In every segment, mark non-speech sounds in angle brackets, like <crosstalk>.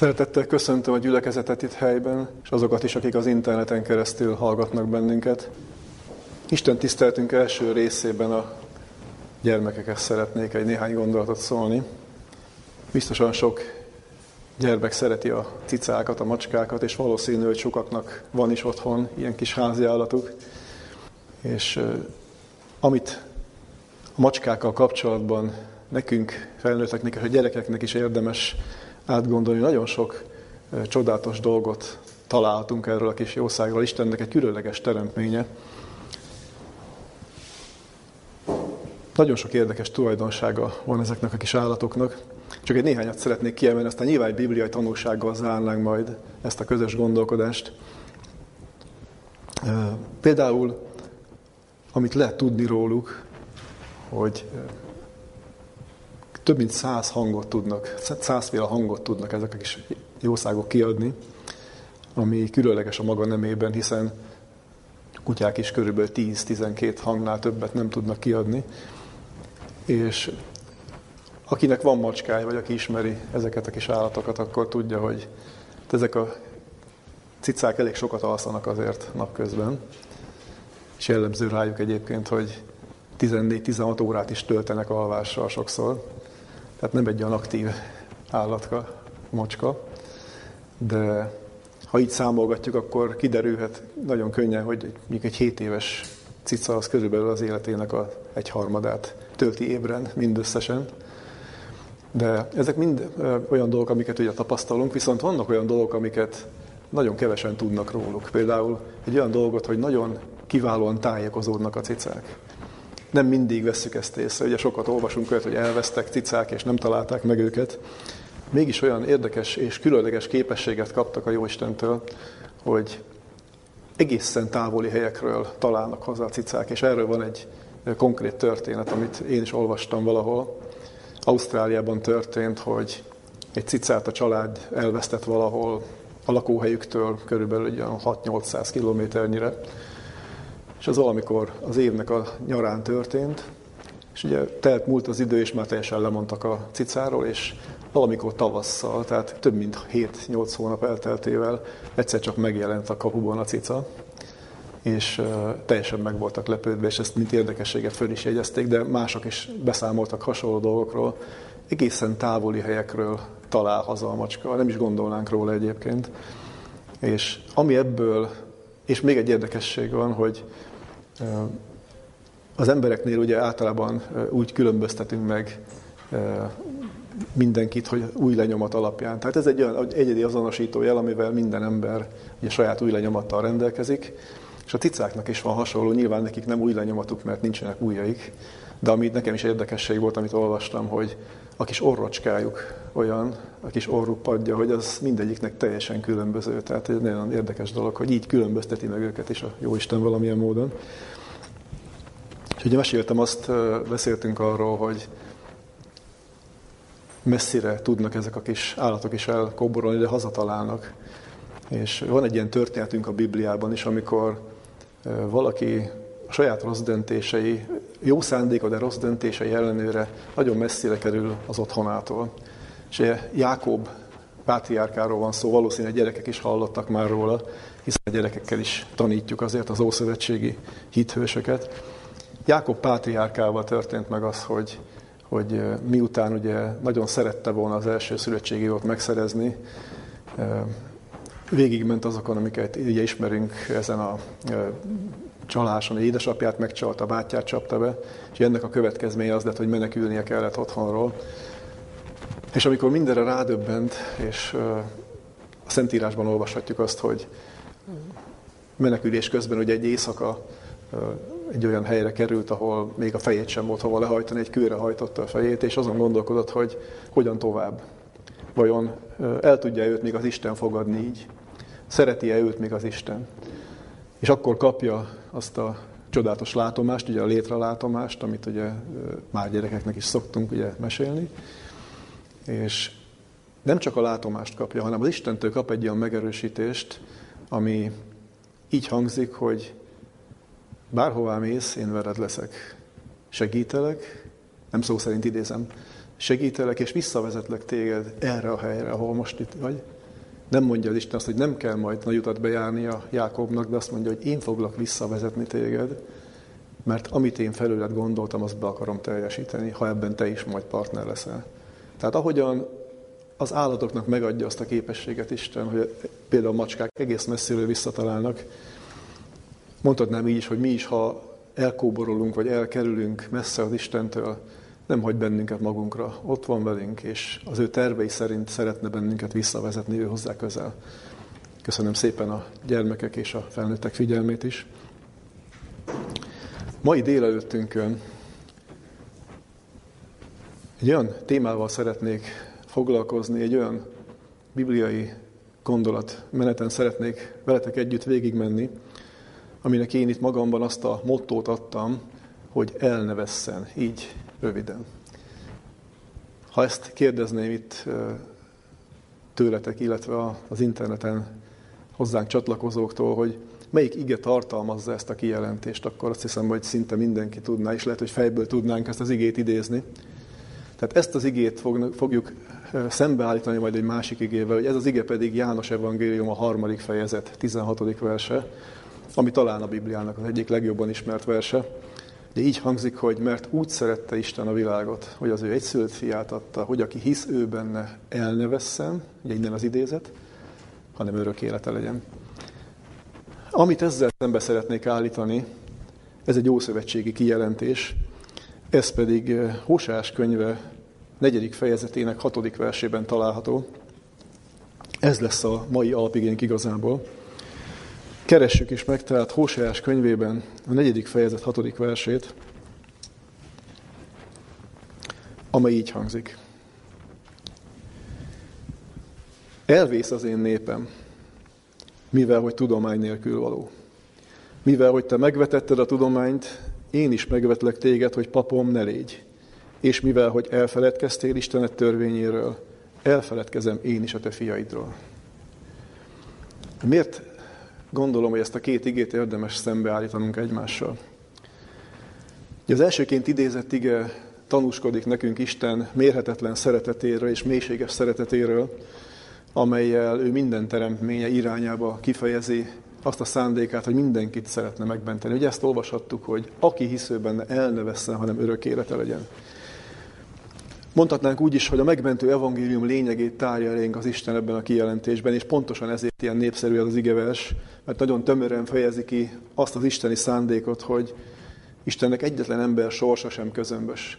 Szeretettel köszöntöm a gyülekezetet itt helyben, és azokat is, akik az interneten keresztül hallgatnak bennünket. Isten tiszteltünk első részében a gyermekekhez szeretnék egy néhány gondolatot szólni. Biztosan sok gyermek szereti a cicákat, a macskákat, és valószínű, hogy sokaknak van is otthon ilyen kis házi állatuk. És amit a macskákkal kapcsolatban nekünk, felnőtteknek és a gyerekeknek is érdemes átgondolni. Nagyon sok csodálatos dolgot találtunk erről a kis jószágról. Istennek egy különleges teremtménye. Nagyon sok érdekes tulajdonsága van ezeknek a kis állatoknak. Csak egy néhányat szeretnék kiemelni, aztán nyilván egy bibliai tanulsággal zárnánk majd ezt a közös gondolkodást. Például, amit lehet tudni róluk, hogy több mint száz hangot tudnak, százféle hangot tudnak ezek a kis jószágok kiadni, ami különleges a maga nemében, hiszen kutyák is körülbelül 10-12 hangnál többet nem tudnak kiadni. És akinek van macskája, vagy aki ismeri ezeket a kis állatokat, akkor tudja, hogy ezek a cicák elég sokat alszanak azért napközben. És jellemző rájuk egyébként, hogy 14-16 órát is töltenek alvással sokszor. Tehát nem egy olyan aktív állatka, mocska, de ha így számolgatjuk, akkor kiderülhet nagyon könnyen, hogy még egy 7 éves cica az körülbelül az életének a egy harmadát tölti ébren mindösszesen. De ezek mind olyan dolgok, amiket ugye tapasztalunk, viszont vannak olyan dolgok, amiket nagyon kevesen tudnak róluk. Például egy olyan dolgot, hogy nagyon kiválóan tájékozódnak a cicák nem mindig vesszük ezt észre. Ugye sokat olvasunk olyat, hogy elvesztek cicák, és nem találták meg őket. Mégis olyan érdekes és különleges képességet kaptak a Jóistentől, hogy egészen távoli helyekről találnak haza a cicák, és erről van egy konkrét történet, amit én is olvastam valahol. Ausztráliában történt, hogy egy cicát a család elvesztett valahol a lakóhelyüktől körülbelül 6-800 kilométernyire, és az valamikor az évnek a nyarán történt, és ugye telt múlt az idő, és már teljesen lemondtak a cicáról, és valamikor tavasszal, tehát több mint 7-8 hónap elteltével egyszer csak megjelent a kapuban a cica, és teljesen meg voltak lepődve, és ezt mint érdekességet föl is jegyezték, de mások is beszámoltak hasonló dolgokról, egészen távoli helyekről talál haza a macska, nem is gondolnánk róla egyébként. És ami ebből, és még egy érdekesség van, hogy az embereknél ugye általában úgy különböztetünk meg mindenkit, hogy új lenyomat alapján. Tehát ez egy olyan egyedi azonosító jel, amivel minden ember ugye saját új lenyomattal rendelkezik, és a cicáknak is van hasonló, nyilván nekik nem új lenyomatuk, mert nincsenek ujjaik, de ami nekem is érdekesség volt, amit olvastam, hogy a kis orrocskájuk olyan, a kis orruk padja, hogy az mindegyiknek teljesen különböző. Tehát egy nagyon érdekes dolog, hogy így különbözteti meg őket is a Jóisten valamilyen módon. És ugye meséltem azt, beszéltünk arról, hogy messzire tudnak ezek a kis állatok is elkoborolni, de hazatalálnak. És van egy ilyen történetünk a Bibliában is, amikor valaki a saját rossz döntései, jó szándéka, de rossz döntései ellenőre nagyon messzire kerül az otthonától. És Jákob pátriárkáról van szó, valószínűleg a gyerekek is hallottak már róla, hiszen a gyerekekkel is tanítjuk azért az ószövetségi hithősöket. Jákob pátriárkával történt meg az, hogy, hogy miután ugye nagyon szerette volna az első születségi jogot megszerezni, végigment azokon, amiket ugye ismerünk ezen a csaláson, édesapját megcsalta, bátyát csapta be, és ennek a következménye az lett, hogy menekülnie kellett otthonról. És amikor mindenre rádöbbent, és a Szentírásban olvashatjuk azt, hogy menekülés közben ugye egy éjszaka egy olyan helyre került, ahol még a fejét sem volt hova lehajtani, egy kőre hajtotta a fejét, és azon gondolkodott, hogy hogyan tovább. Vajon el tudja őt még az Isten fogadni így? Szereti-e őt még az Isten? És akkor kapja azt a csodálatos látomást, ugye a létrelátomást, amit ugye már gyerekeknek is szoktunk ugye mesélni. És nem csak a látomást kapja, hanem az Istentől kap egy olyan megerősítést, ami így hangzik, hogy bárhová mész, én veled leszek. Segítelek, nem szó szerint idézem, segítelek és visszavezetlek téged erre a helyre, ahol most itt vagy. Nem mondja az Isten azt, hogy nem kell majd nagy utat bejárni a Jákobnak, de azt mondja, hogy én foglak visszavezetni téged, mert amit én felőled gondoltam, azt be akarom teljesíteni, ha ebben te is majd partner leszel. Tehát ahogyan az állatoknak megadja azt a képességet Isten, hogy például a macskák egész messziről visszatalálnak, mondhatnám így is, hogy mi is, ha elkóborolunk, vagy elkerülünk messze az Istentől, nem hagy bennünket magunkra. Ott van velünk, és az ő tervei szerint szeretne bennünket visszavezetni ő hozzá közel. Köszönöm szépen a gyermekek és a felnőttek figyelmét is. Mai délelőttünkön egy olyan témával szeretnék foglalkozni, egy olyan bibliai gondolat meneten szeretnék veletek együtt végigmenni, aminek én itt magamban azt a mottót adtam, hogy elnevesszen, így röviden. Ha ezt kérdezném itt tőletek, illetve az interneten hozzánk csatlakozóktól, hogy melyik ige tartalmazza ezt a kijelentést, akkor azt hiszem, hogy szinte mindenki tudná, és lehet, hogy fejből tudnánk ezt az igét idézni. Tehát ezt az igét fogjuk szembeállítani majd egy másik igével, hogy ez az ige pedig János Evangélium a harmadik fejezet, 16. verse, ami talán a Bibliának az egyik legjobban ismert verse. De így hangzik, hogy mert úgy szerette Isten a világot, hogy az ő egyszülött fiát adta, hogy aki hisz ő benne, el ne vesszen, ugye innen az idézet, hanem örök élete legyen. Amit ezzel szembe szeretnék állítani, ez egy ószövetségi kijelentés, ez pedig eh, Hosás könyve negyedik fejezetének hatodik versében található. Ez lesz a mai alapigénk igazából. Keressük is meg, tehát Hóseás könyvében a negyedik fejezet hatodik versét, amely így hangzik. Elvész az én népem, mivel hogy tudomány nélkül való. Mivel hogy te megvetetted a tudományt, én is megvetlek téged, hogy papom ne légy. És mivel hogy elfeledkeztél Istenet törvényéről, elfeledkezem én is a te fiaidról. Miért gondolom, hogy ezt a két igét érdemes szembeállítanunk egymással. Az elsőként idézett ige tanúskodik nekünk Isten mérhetetlen szeretetéről és mélységes szeretetéről, amelyel ő minden teremtménye irányába kifejezi azt a szándékát, hogy mindenkit szeretne megmenteni. Ugye ezt olvashattuk, hogy aki hisző benne, el ne vesszen, hanem örök élete legyen. Mondhatnánk úgy is, hogy a megmentő evangélium lényegét tárja elénk az Isten ebben a kijelentésben, és pontosan ezért ilyen népszerű ez az igevers, mert nagyon tömören fejezi ki azt az isteni szándékot, hogy Istennek egyetlen ember sorsa sem közömbös.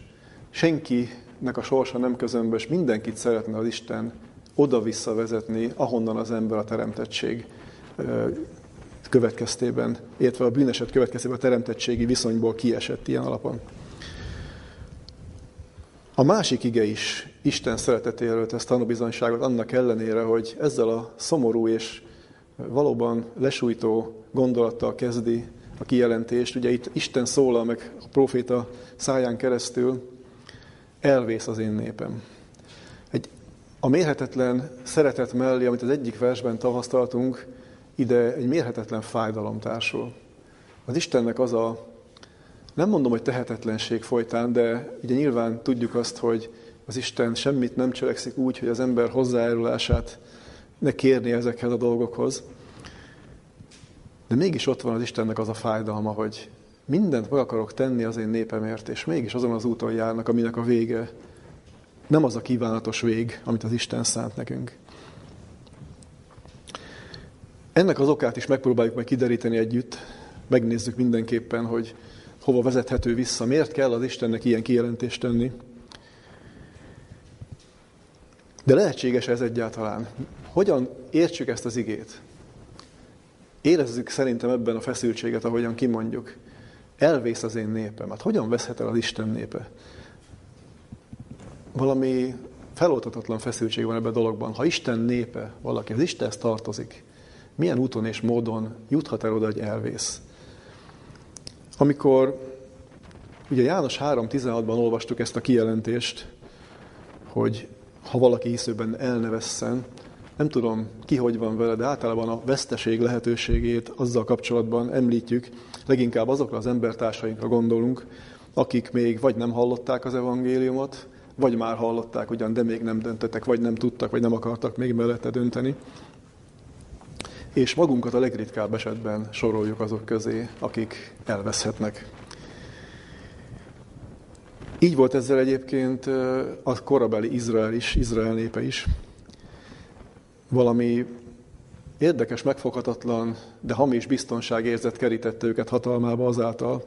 Senkinek a sorsa nem közömbös, mindenkit szeretne az Isten oda-vissza vezetni, ahonnan az ember a teremtettség következtében, illetve a bűneset következtében a teremtettségi viszonyból kiesett ilyen alapon. A másik ige is Isten szeretetéről tesz tanúbizonyságot annak ellenére, hogy ezzel a szomorú és valóban lesújtó gondolattal kezdi a kijelentést. Ugye itt Isten szólal meg a proféta száján keresztül, elvész az én népem. Egy, a mérhetetlen szeretet mellé, amit az egyik versben tavasztaltunk, ide egy mérhetetlen fájdalom társul. Az Istennek az a nem mondom, hogy tehetetlenség folytán, de ugye nyilván tudjuk azt, hogy az Isten semmit nem cselekszik úgy, hogy az ember hozzájárulását ne kérni ezekhez a dolgokhoz. De mégis ott van az Istennek az a fájdalma, hogy mindent meg akarok tenni az én népemért, és mégis azon az úton járnak, aminek a vége nem az a kívánatos vég, amit az Isten szánt nekünk. Ennek az okát is megpróbáljuk meg kideríteni együtt, megnézzük mindenképpen, hogy hova vezethető vissza, miért kell az Istennek ilyen kijelentést tenni. De lehetséges ez egyáltalán? Hogyan értsük ezt az igét? Érezzük szerintem ebben a feszültséget, ahogyan kimondjuk. Elvész az én népem. Hát hogyan veszhet el az Isten népe? Valami feloltatatlan feszültség van ebben a dologban. Ha Isten népe valaki, az Istenhez tartozik, milyen úton és módon juthat el oda, hogy elvész? Amikor ugye János 3.16-ban olvastuk ezt a kijelentést, hogy ha valaki hiszőben elnevesszen, nem tudom ki hogy van vele, de általában a veszteség lehetőségét azzal kapcsolatban említjük, leginkább azokra az embertársainkra gondolunk, akik még vagy nem hallották az evangéliumot, vagy már hallották ugyan, de még nem döntöttek, vagy nem tudtak, vagy nem akartak még mellette dönteni. És magunkat a legritkább esetben soroljuk azok közé, akik elveszhetnek. Így volt ezzel egyébként a korabeli Izrael is, Izrael népe is. Valami érdekes, megfoghatatlan, de hamis biztonságérzet kerítette őket hatalmába azáltal,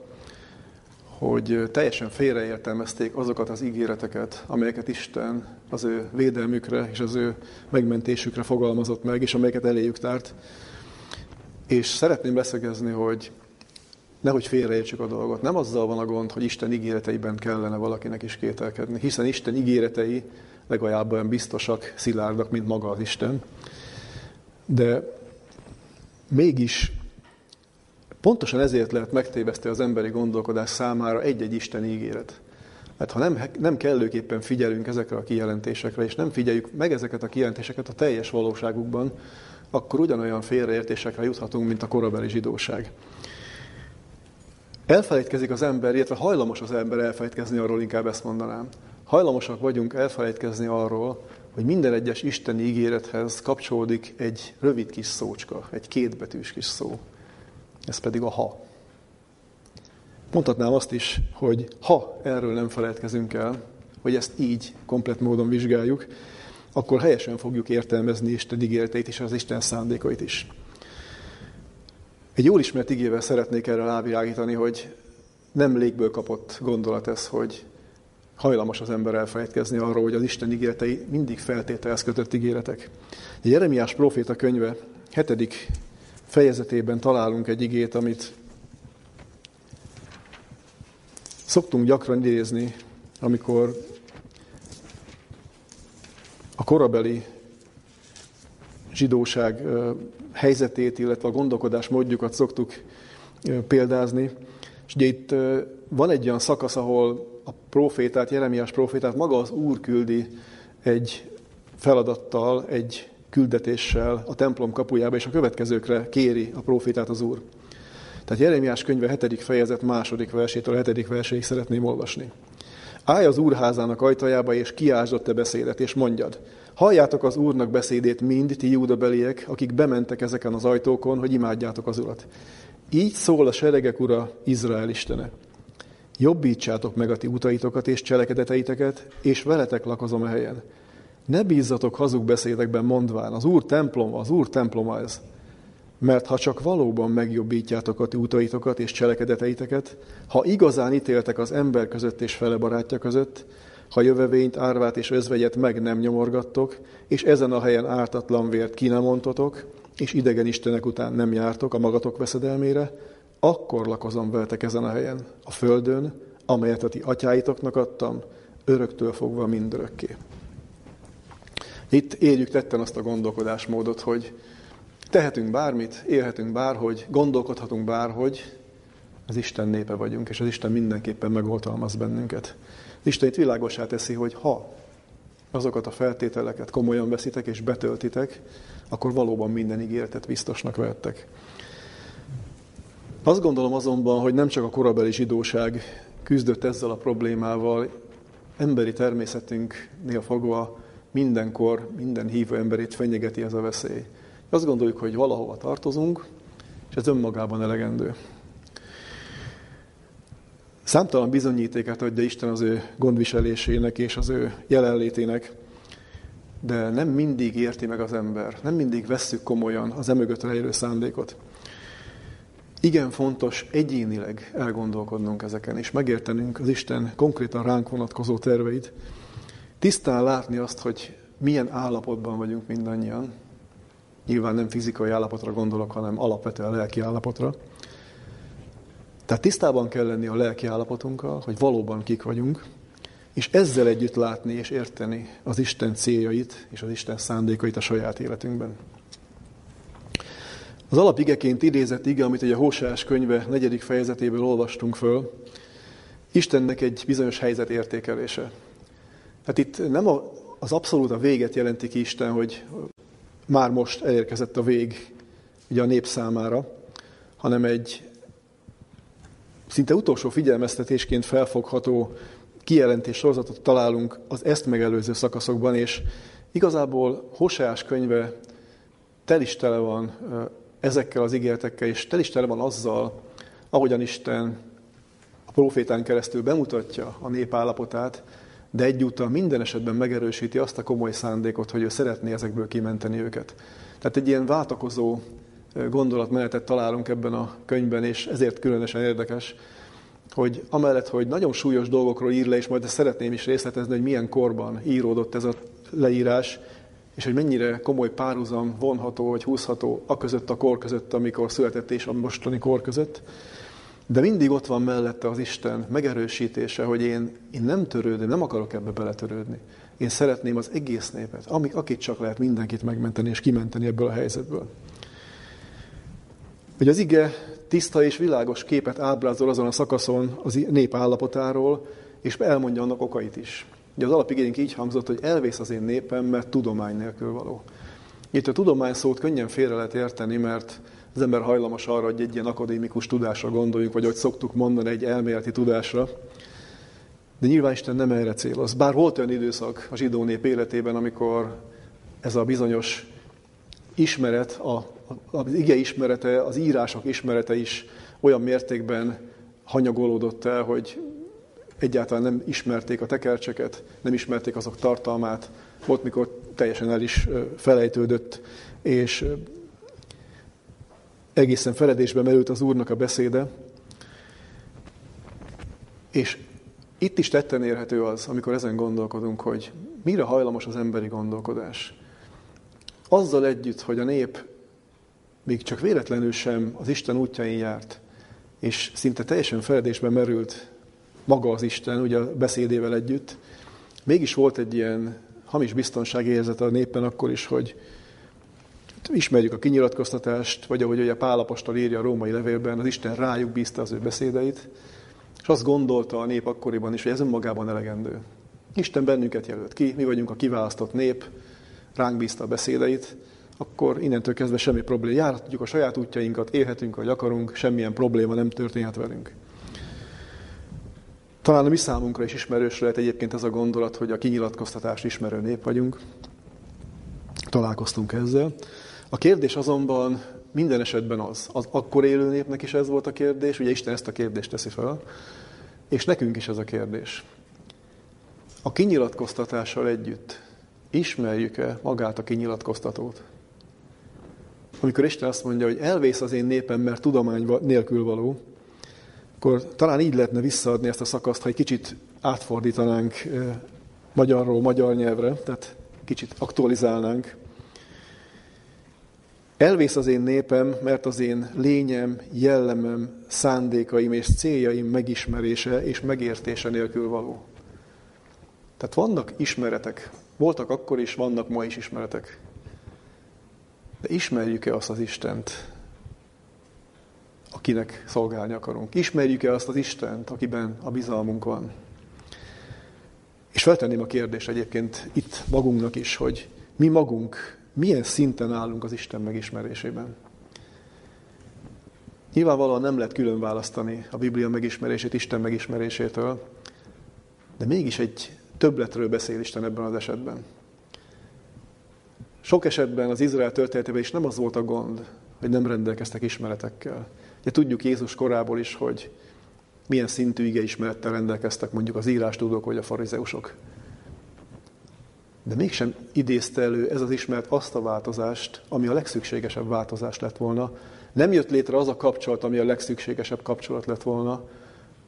hogy teljesen félreértelmezték azokat az ígéreteket, amelyeket Isten az ő védelmükre és az ő megmentésükre fogalmazott meg, és amelyeket eléjük tárt. És szeretném beszögezni, hogy nehogy félreértsük a dolgot. Nem azzal van a gond, hogy Isten ígéreteiben kellene valakinek is kételkedni, hiszen Isten ígéretei legalább olyan biztosak, szilárdak, mint maga az Isten. De mégis pontosan ezért lehet megtéveszteni az emberi gondolkodás számára egy-egy Isten ígéret. Mert ha nem, nem kellőképpen figyelünk ezekre a kijelentésekre, és nem figyeljük meg ezeket a kijelentéseket a teljes valóságukban, akkor ugyanolyan félreértésekre juthatunk, mint a korabeli zsidóság. Elfelejtkezik az ember, illetve hajlamos az ember elfelejtkezni arról, inkább ezt mondanám. Hajlamosak vagyunk elfelejtkezni arról, hogy minden egyes isteni ígérethez kapcsolódik egy rövid kis szócska, egy kétbetűs kis szó. Ez pedig a ha. Mondhatnám azt is, hogy ha erről nem feledkezünk el, hogy ezt így komplet módon vizsgáljuk, akkor helyesen fogjuk értelmezni Isten ígéreteit és az Isten szándékait is. Egy jól ismert igével szeretnék erre rávilágítani, hogy nem légből kapott gondolat ez, hogy hajlamos az ember elfelejtkezni arról, hogy az Isten ígéretei mindig feltételez kötött ígéretek. A Jeremiás próféta könyve hetedik fejezetében találunk egy igét, amit szoktunk gyakran idézni, amikor a korabeli zsidóság helyzetét, illetve a gondolkodás módjukat szoktuk példázni. És ugye itt van egy olyan szakasz, ahol a profétát, Jeremiás profétát maga az Úr küldi egy feladattal, egy küldetéssel a templom kapujába, és a következőkre kéri a profétát az Úr. Tehát Jeremiás könyve 7. fejezet második versétől a 7. verséig szeretném olvasni. Állj az úrházának ajtajába, és kiásd te beszédet, és mondjad, halljátok az úrnak beszédét mind, ti júdabeliek, akik bementek ezeken az ajtókon, hogy imádjátok az urat. Így szól a seregek ura, Izrael istene. Jobbítsátok meg a ti utaitokat és cselekedeteiteket, és veletek lakozom a helyen. Ne bízzatok hazug beszédekben mondván, az Úr templom, az Úr temploma ez. Mert ha csak valóban megjobbítjátok a ti utaitokat és cselekedeteiteket, ha igazán ítéltek az ember között és fele barátja között, ha jövevényt, árvát és özvegyet meg nem nyomorgattok, és ezen a helyen ártatlan vért ki nem mondtotok, és idegen istenek után nem jártok a magatok veszedelmére, akkor lakozom veletek ezen a helyen, a földön, amelyet a ti atyáitoknak adtam, öröktől fogva mindörökké. Itt érjük tetten azt a gondolkodásmódot, hogy tehetünk bármit, élhetünk bárhogy, gondolkodhatunk bárhogy, az Isten népe vagyunk, és az Isten mindenképpen megoltalmaz bennünket. Az Isten itt világosá teszi, hogy ha azokat a feltételeket komolyan veszitek és betöltitek, akkor valóban minden ígéretet biztosnak vettek. Azt gondolom azonban, hogy nem csak a korabeli zsidóság küzdött ezzel a problémával, emberi természetünknél fogva mindenkor, minden hívő emberét fenyegeti ez a veszély. Azt gondoljuk, hogy valahova tartozunk, és ez önmagában elegendő. Számtalan bizonyítéket adja Isten az ő gondviselésének és az ő jelenlétének, de nem mindig érti meg az ember, nem mindig vesszük komolyan az emögött rejlő szándékot. Igen fontos egyénileg elgondolkodnunk ezeken, és megértenünk az Isten konkrétan ránk vonatkozó terveit, tisztán látni azt, hogy milyen állapotban vagyunk mindannyian. Nyilván nem fizikai állapotra gondolok, hanem alapvetően lelki állapotra. Tehát tisztában kell lenni a lelki állapotunkkal, hogy valóban kik vagyunk, és ezzel együtt látni és érteni az Isten céljait és az Isten szándékait a saját életünkben. Az alapigeként idézett ige, amit a Hósás könyve negyedik fejezetéből olvastunk föl, Istennek egy bizonyos helyzet értékelése. Hát itt nem az abszolút a véget jelenti ki Isten, hogy már most elérkezett a vég ugye a nép számára, hanem egy szinte utolsó figyelmeztetésként felfogható kijelentés sorozatot találunk az ezt megelőző szakaszokban, és igazából Hoseás könyve tel is tele van ezekkel az ígéretekkel, és tel is tele van azzal, ahogyan Isten a profétán keresztül bemutatja a nép állapotát, de egyúttal minden esetben megerősíti azt a komoly szándékot, hogy ő szeretné ezekből kimenteni őket. Tehát egy ilyen váltakozó gondolatmenetet találunk ebben a könyvben, és ezért különösen érdekes, hogy amellett, hogy nagyon súlyos dolgokról ír le, és majd ezt szeretném is részletezni, hogy milyen korban íródott ez a leírás, és hogy mennyire komoly párhuzam vonható vagy húzható a között a kor között, amikor született és a mostani kor között. De mindig ott van mellette az Isten megerősítése, hogy én, én nem törődöm, nem akarok ebbe beletörődni. Én szeretném az egész népet, amik, akit csak lehet mindenkit megmenteni és kimenteni ebből a helyzetből. Hogy az ige tiszta és világos képet ábrázol azon a szakaszon az nép állapotáról, és elmondja annak okait is. Ugye az alapigényünk így hangzott, hogy elvész az én népem, mert tudomány nélkül való. Itt a tudomány szót könnyen félre lehet érteni, mert az ember hajlamos arra, hogy egy ilyen akadémikus tudásra gondoljunk, vagy hogy szoktuk mondani, egy elméleti tudásra. De nyilván Isten nem erre céloz. Bár volt olyan időszak a zsidó nép életében, amikor ez a bizonyos ismeret, a, az ige ismerete, az írások ismerete is olyan mértékben hanyagolódott el, hogy egyáltalán nem ismerték a tekercseket, nem ismerték azok tartalmát. Volt, mikor teljesen el is felejtődött, és egészen feledésbe merült az Úrnak a beszéde. És itt is tetten érhető az, amikor ezen gondolkodunk, hogy mire hajlamos az emberi gondolkodás. Azzal együtt, hogy a nép még csak véletlenül sem az Isten útjain járt, és szinte teljesen feledésbe merült maga az Isten, ugye a beszédével együtt, mégis volt egy ilyen hamis biztonságérzet a népen akkor is, hogy ismerjük a kinyilatkoztatást, vagy ahogy ugye Pál Apostol írja a római levélben, az Isten rájuk bízta az ő beszédeit, és azt gondolta a nép akkoriban is, hogy ez önmagában elegendő. Isten bennünket jelölt ki, mi vagyunk a kiválasztott nép, ránk bízta a beszédeit, akkor innentől kezdve semmi probléma. Járhatjuk a saját útjainkat, élhetünk, ahogy akarunk, semmilyen probléma nem történhet velünk. Talán a mi számunkra is ismerős lehet egyébként ez a gondolat, hogy a kinyilatkoztatást ismerő nép vagyunk. Találkoztunk ezzel. A kérdés azonban minden esetben az, az akkor élő népnek is ez volt a kérdés, ugye Isten ezt a kérdést teszi fel, és nekünk is ez a kérdés. A kinyilatkoztatással együtt ismerjük-e magát a kinyilatkoztatót? Amikor Isten azt mondja, hogy elvész az én népem, mert tudomány nélkül való, akkor talán így lehetne visszaadni ezt a szakaszt, ha egy kicsit átfordítanánk magyarról magyar nyelvre, tehát kicsit aktualizálnánk. Elvész az én népem, mert az én lényem, jellemem, szándékaim és céljaim megismerése és megértése nélkül való. Tehát vannak ismeretek. Voltak akkor is, vannak ma is ismeretek. De ismerjük-e azt az Istent, akinek szolgálni akarunk? Ismerjük-e azt az Istent, akiben a bizalmunk van? És feltenném a kérdést egyébként itt magunknak is, hogy mi magunk milyen szinten állunk az Isten megismerésében. Nyilvánvalóan nem lehet külön választani a Biblia megismerését Isten megismerésétől, de mégis egy többletről beszél Isten ebben az esetben. Sok esetben az Izrael történetében is nem az volt a gond, hogy nem rendelkeztek ismeretekkel. Ugye tudjuk Jézus korából is, hogy milyen szintű ige ismerettel rendelkeztek mondjuk az írástudók vagy a farizeusok. De mégsem idézte elő ez az ismeret azt a változást, ami a legszükségesebb változás lett volna. Nem jött létre az a kapcsolat, ami a legszükségesebb kapcsolat lett volna,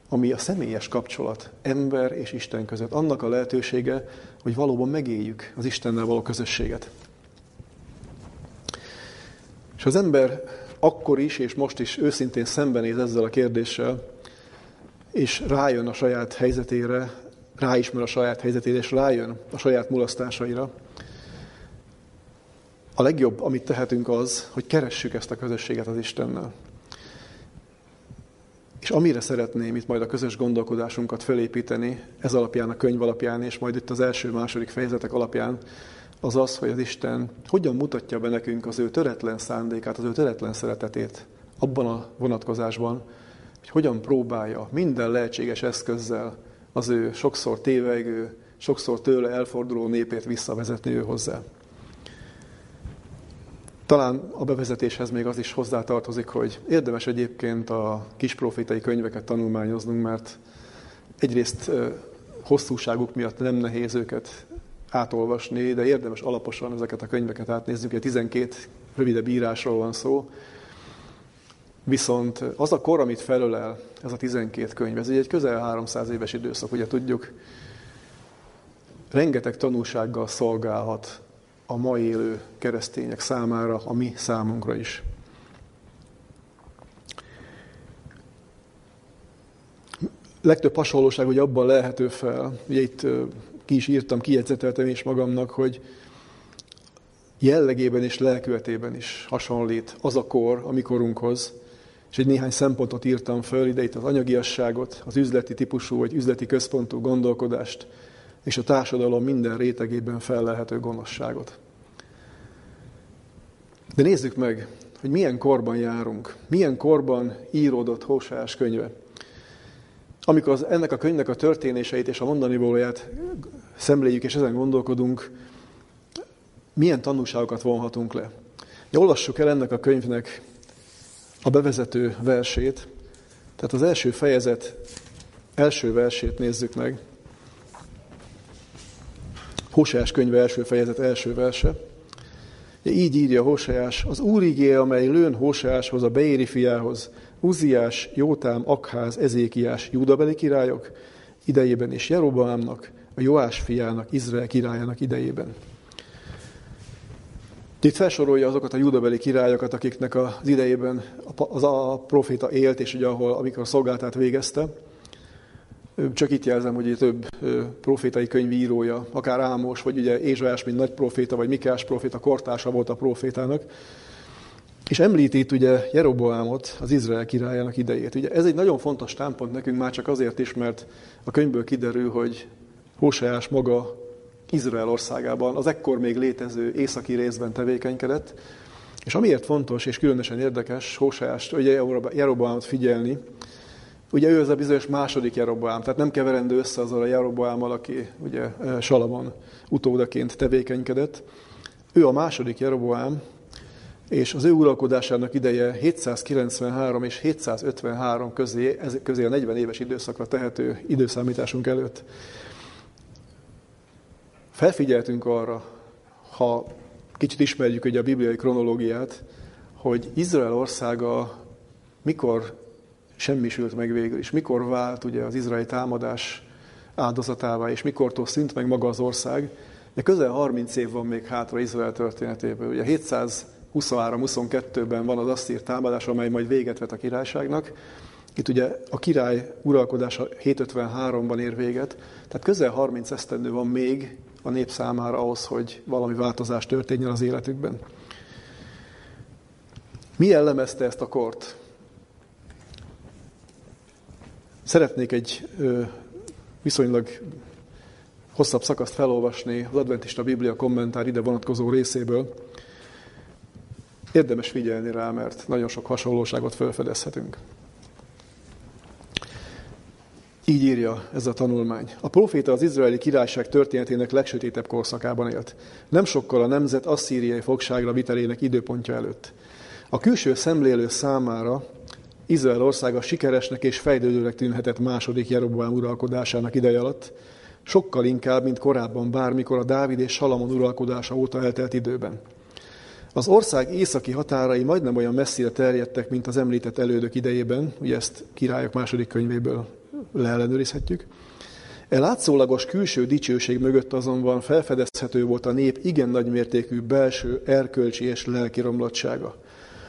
ami a személyes kapcsolat ember és Isten között. Annak a lehetősége, hogy valóban megéljük az Istennel való közösséget. És az ember akkor is, és most is őszintén szembenéz ezzel a kérdéssel, és rájön a saját helyzetére, ráismer a saját helyzetére, és rájön a saját mulasztásaira, a legjobb, amit tehetünk az, hogy keressük ezt a közösséget az Istennel. És amire szeretném itt majd a közös gondolkodásunkat felépíteni, ez alapján, a könyv alapján, és majd itt az első-második fejezetek alapján, az az, hogy az Isten hogyan mutatja be nekünk az ő töretlen szándékát, az ő töretlen szeretetét abban a vonatkozásban, hogy hogyan próbálja minden lehetséges eszközzel az ő sokszor tévegő, sokszor tőle elforduló népét visszavezetni ő hozzá. Talán a bevezetéshez még az is hozzátartozik, hogy érdemes egyébként a kisprofétai könyveket tanulmányoznunk, mert egyrészt hosszúságuk miatt nem nehéz őket átolvasni, de érdemes alaposan ezeket a könyveket átnézni. Ugye 12 rövidebb írásról van szó, viszont az a kor, amit felölel ez a 12 könyv, ez egy közel 300 éves időszak, ugye tudjuk, rengeteg tanulsággal szolgálhat a mai élő keresztények számára, a mi számunkra is. Legtöbb hasonlóság hogy abban lehető fel, ugye itt ki is írtam, kijegyzeteltem is magamnak, hogy jellegében és lelkületében is hasonlít az a kor a mikorunkhoz, és egy néhány szempontot írtam föl, ide itt az anyagiasságot, az üzleti típusú vagy üzleti központú gondolkodást, és a társadalom minden rétegében fellelhető gonoszságot. De nézzük meg, hogy milyen korban járunk, milyen korban íródott Hósás könyve. Amikor az, ennek a könyvnek a történéseit és a mondani valóját szemléljük és ezen gondolkodunk, milyen tanulságokat vonhatunk le. Ja, olvassuk el ennek a könyvnek a bevezető versét. Tehát az első fejezet első versét nézzük meg. Hóseás könyve első fejezet első verse. Így írja Hóseás, az úrigé, amely lőn Hóseáshoz, a Beéri fiához, Uziás, Jótám, Akház, Ezékiás, Júdabeli királyok idejében és Jeroboámnak, a Joás fiának, Izrael királyának idejében. Itt felsorolja azokat a judabeli királyokat, akiknek az idejében az a proféta élt, és ugye ahol, amikor szolgáltát végezte. Csak itt jelzem, hogy több profétai könyvírója, akár Ámos, vagy ugye Ézsajás, mint nagy proféta, vagy Mikás proféta, kortársa volt a profétának. És említi itt ugye Jeroboámot, az Izrael királyának idejét. Ugye ez egy nagyon fontos támpont nekünk már csak azért is, mert a könyvből kiderül, hogy Hóseás maga Izrael országában, az ekkor még létező északi részben tevékenykedett, és amiért fontos és különösen érdekes Hóseást, ugye Jeroboámot figyelni, ugye ő az a bizonyos második Jeroboám, tehát nem keverendő össze azzal a Jeroboámmal, aki ugye Salamon utódaként tevékenykedett. Ő a második Jeroboám, és az ő uralkodásának ideje 793 és 753 közé, ez, közé a 40 éves időszakra tehető időszámításunk előtt. Felfigyeltünk arra, ha kicsit ismerjük ugye a bibliai kronológiát, hogy Izrael országa mikor semmisült meg végül, és mikor vált ugye az izraeli támadás áldozatává, és mikortól szint meg maga az ország. De közel 30 év van még hátra Izrael történetéből. Ugye 723-22-ben van az asszír támadás, amely majd véget vet a királyságnak. Itt ugye a király uralkodása 753-ban ér véget, tehát közel 30 esztendő van még a nép számára ahhoz, hogy valami változás történjen az életükben. Mi jellemezte ezt a kort? Szeretnék egy viszonylag hosszabb szakaszt felolvasni az Adventista Biblia kommentár ide vonatkozó részéből. Érdemes figyelni rá, mert nagyon sok hasonlóságot felfedezhetünk. Így írja ez a tanulmány. A proféta az izraeli királyság történetének legsötétebb korszakában élt. Nem sokkal a nemzet asszíriai fogságra vitelének időpontja előtt. A külső szemlélő számára Izrael országa sikeresnek és fejlődőnek tűnhetett második Jeroboám uralkodásának ideje alatt, sokkal inkább, mint korábban bármikor a Dávid és Salamon uralkodása óta eltelt időben. Az ország északi határai majdnem olyan messzire terjedtek, mint az említett elődök idejében, ugye ezt királyok második könyvéből leellenőrizhetjük. E látszólagos külső dicsőség mögött azonban felfedezhető volt a nép igen nagymértékű belső erkölcsi és lelki romlottsága.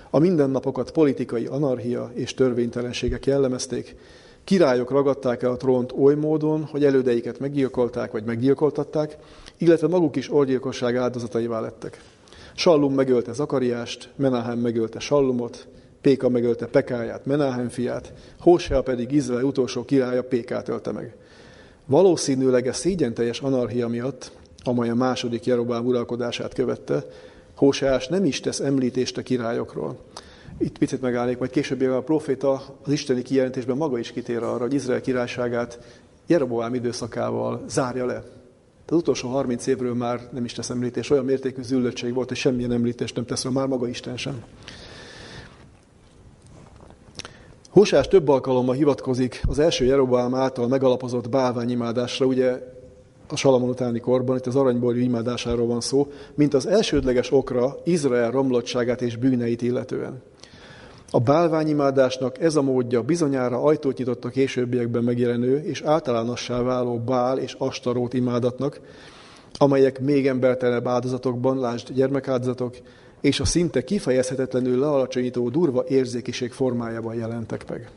A mindennapokat politikai anarchia és törvénytelenségek jellemezték, királyok ragadták el a trónt oly módon, hogy elődeiket meggyilkolták vagy meggyilkoltatták, illetve maguk is orgyilkosság áldozataivá lettek. Sallum megölte Zakariást, Menahem megölte Sallumot, Péka megölte Pekáját, Menahem fiát, Hósea pedig Izrael utolsó királya Pékát ölte meg. Valószínűleg ez teljes anarchia miatt, amely a második Jerobám uralkodását követte, Hóseás nem is tesz említést a királyokról. Itt picit megállnék, majd később a proféta az isteni kijelentésben maga is kitér arra, hogy Izrael királyságát Jeroboám időszakával zárja le. Az utolsó 30 évről már nem is tesz említés, olyan mértékű züllöttség volt, hogy semmilyen említést nem tesz már maga Isten sem. Hosás több alkalommal hivatkozik az első Jeroboám által megalapozott bálványimádásra, ugye a Salamon utáni korban, itt az aranyborjú imádásáról van szó, mint az elsődleges okra Izrael romlottságát és bűneit illetően. A bálványimádásnak ez a módja bizonyára ajtót nyitott a későbbiekben megjelenő és általánossá váló bál és astarót imádatnak, amelyek még embertelenebb áldozatokban, lásd gyermekáldozatok, és a szinte kifejezhetetlenül lealacsonyító durva érzékiség formájában jelentek meg.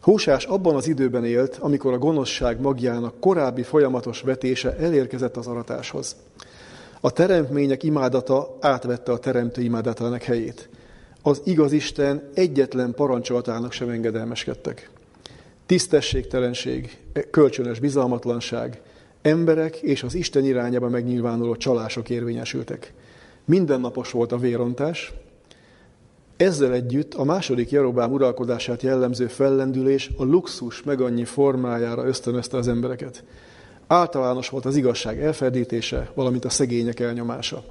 Hósás abban az időben élt, amikor a gonoszság magjának korábbi folyamatos vetése elérkezett az aratáshoz. A teremtmények imádata átvette a teremtő imádatának helyét. Az igaz Isten egyetlen parancsolatának sem engedelmeskedtek. Tisztességtelenség, kölcsönös bizalmatlanság, emberek és az Isten irányába megnyilvánuló csalások érvényesültek. Mindennapos volt a vérontás, ezzel együtt a második Jerobám uralkodását jellemző fellendülés a luxus meg annyi formájára ösztönözte az embereket. Általános volt az igazság elferdítése, valamint a szegények elnyomása.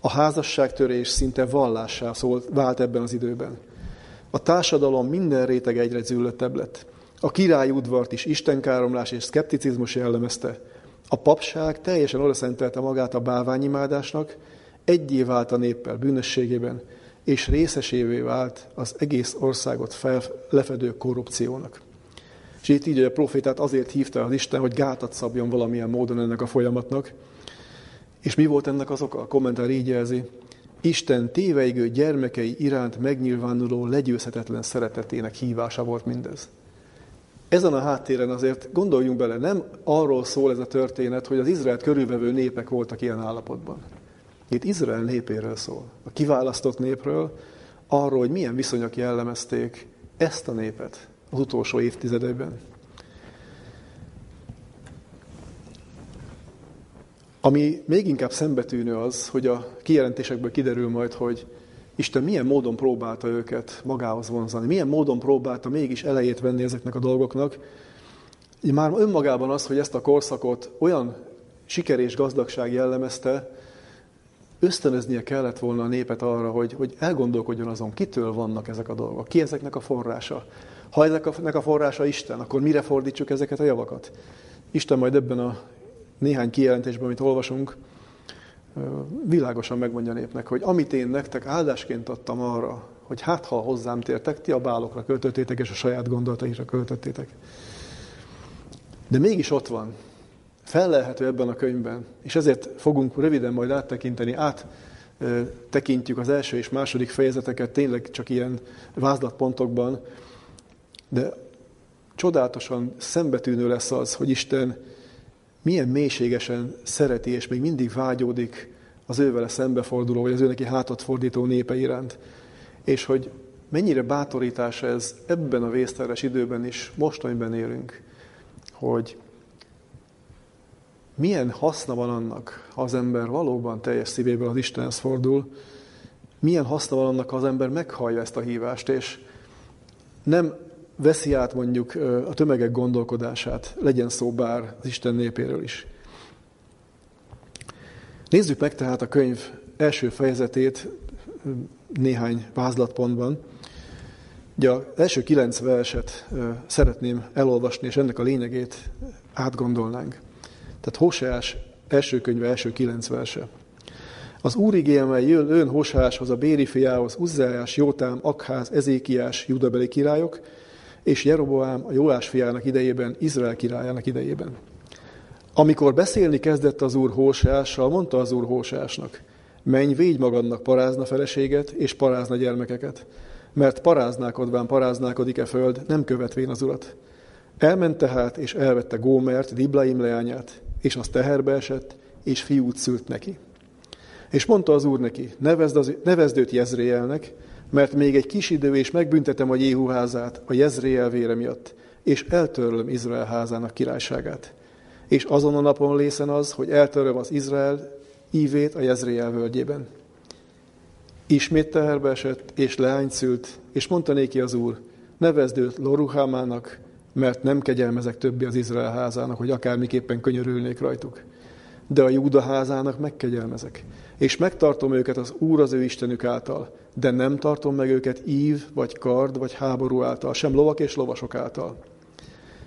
A házasságtörés szinte vallássá szólt, vált ebben az időben. A társadalom minden réteg egyre züllöttebb lett. A király udvart is istenkáromlás és szkepticizmus jellemezte. A papság teljesen odaszentelte magát a bálványimádásnak, egyé vált a néppel bűnösségében, és részesévé vált az egész országot fel, lefedő korrupciónak. És itt így a profétát azért hívta az Isten, hogy gátat szabjon valamilyen módon ennek a folyamatnak. És mi volt ennek az oka? A kommentár így jelzi. Isten téveigő gyermekei iránt megnyilvánuló legyőzhetetlen szeretetének hívása volt mindez. Ezen a háttéren azért gondoljunk bele, nem arról szól ez a történet, hogy az Izraelt körülvevő népek voltak ilyen állapotban. Itt Izrael népéről szól, a kiválasztott népről, arról, hogy milyen viszonyok jellemezték ezt a népet az utolsó évtizedekben. Ami még inkább szembetűnő az, hogy a kijelentésekből kiderül majd, hogy Isten milyen módon próbálta őket magához vonzani, milyen módon próbálta mégis elejét venni ezeknek a dolgoknak. Már önmagában az, hogy ezt a korszakot olyan siker és gazdagság jellemezte, ösztönöznie kellett volna a népet arra, hogy, hogy elgondolkodjon azon, kitől vannak ezek a dolgok, ki ezeknek a forrása. Ha ezeknek a forrása Isten, akkor mire fordítsuk ezeket a javakat? Isten majd ebben a néhány kijelentésben, amit olvasunk, világosan megmondja a népnek, hogy amit én nektek áldásként adtam arra, hogy hát ha hozzám tértek, ti a bálokra költöttétek, és a saját gondolataikra költöttétek. De mégis ott van, fellelhető ebben a könyvben, és ezért fogunk röviden majd áttekinteni, át tekintjük az első és második fejezeteket tényleg csak ilyen vázlatpontokban, de csodálatosan szembetűnő lesz az, hogy Isten milyen mélységesen szereti, és még mindig vágyódik az ővele szembeforduló, vagy az ő neki hátat fordító népe iránt. És hogy mennyire bátorítás ez ebben a vészteres időben is, most, amiben élünk, hogy milyen haszna van annak, ha az ember valóban teljes szívéből az Istenhez fordul, milyen haszna van annak, ha az ember meghallja ezt a hívást, és nem veszi át mondjuk a tömegek gondolkodását, legyen szó bár az Isten népéről is. Nézzük meg tehát a könyv első fejezetét néhány vázlatpontban. Ugye az első kilenc verset szeretném elolvasni, és ennek a lényegét átgondolnánk. Tehát Hoseás első könyve, első kilenc verse. Az úr igémmel jön ön Hoseáshoz, a Béri fiához, Uzzájás, Jótám, Akház, Ezékiás, judabeli királyok, és Jeroboám a Jóás fiának idejében, Izrael királyának idejében. Amikor beszélni kezdett az úr Hóseással, mondta az úr Hóseásnak, menj, védj magadnak parázna feleséget és parázna gyermekeket, mert paráználkodván paráználkodik-e föld, nem követvén az urat. Elment tehát, és elvette Gómert, Diblaim leányát, és az teherbe esett, és fiút szült neki. És mondta az úr neki, nevezd, az, nevezd őt Jezréelnek, mert még egy kis idő, és megbüntetem a Jéhu házát a Jezréel vére miatt, és eltörlöm Izrael házának királyságát. És azon a napon lészen az, hogy eltöröm az Izrael ívét a Jezréel völgyében. Ismét teherbe esett, és leány szült, és mondta néki az úr, nevezd őt Loruhámának, mert nem kegyelmezek többi az Izrael házának, hogy akármiképpen könyörülnék rajtuk. De a Júda házának megkegyelmezek, és megtartom őket az Úr az ő Istenük által, de nem tartom meg őket ív, vagy kard, vagy háború által, sem lovak és lovasok által.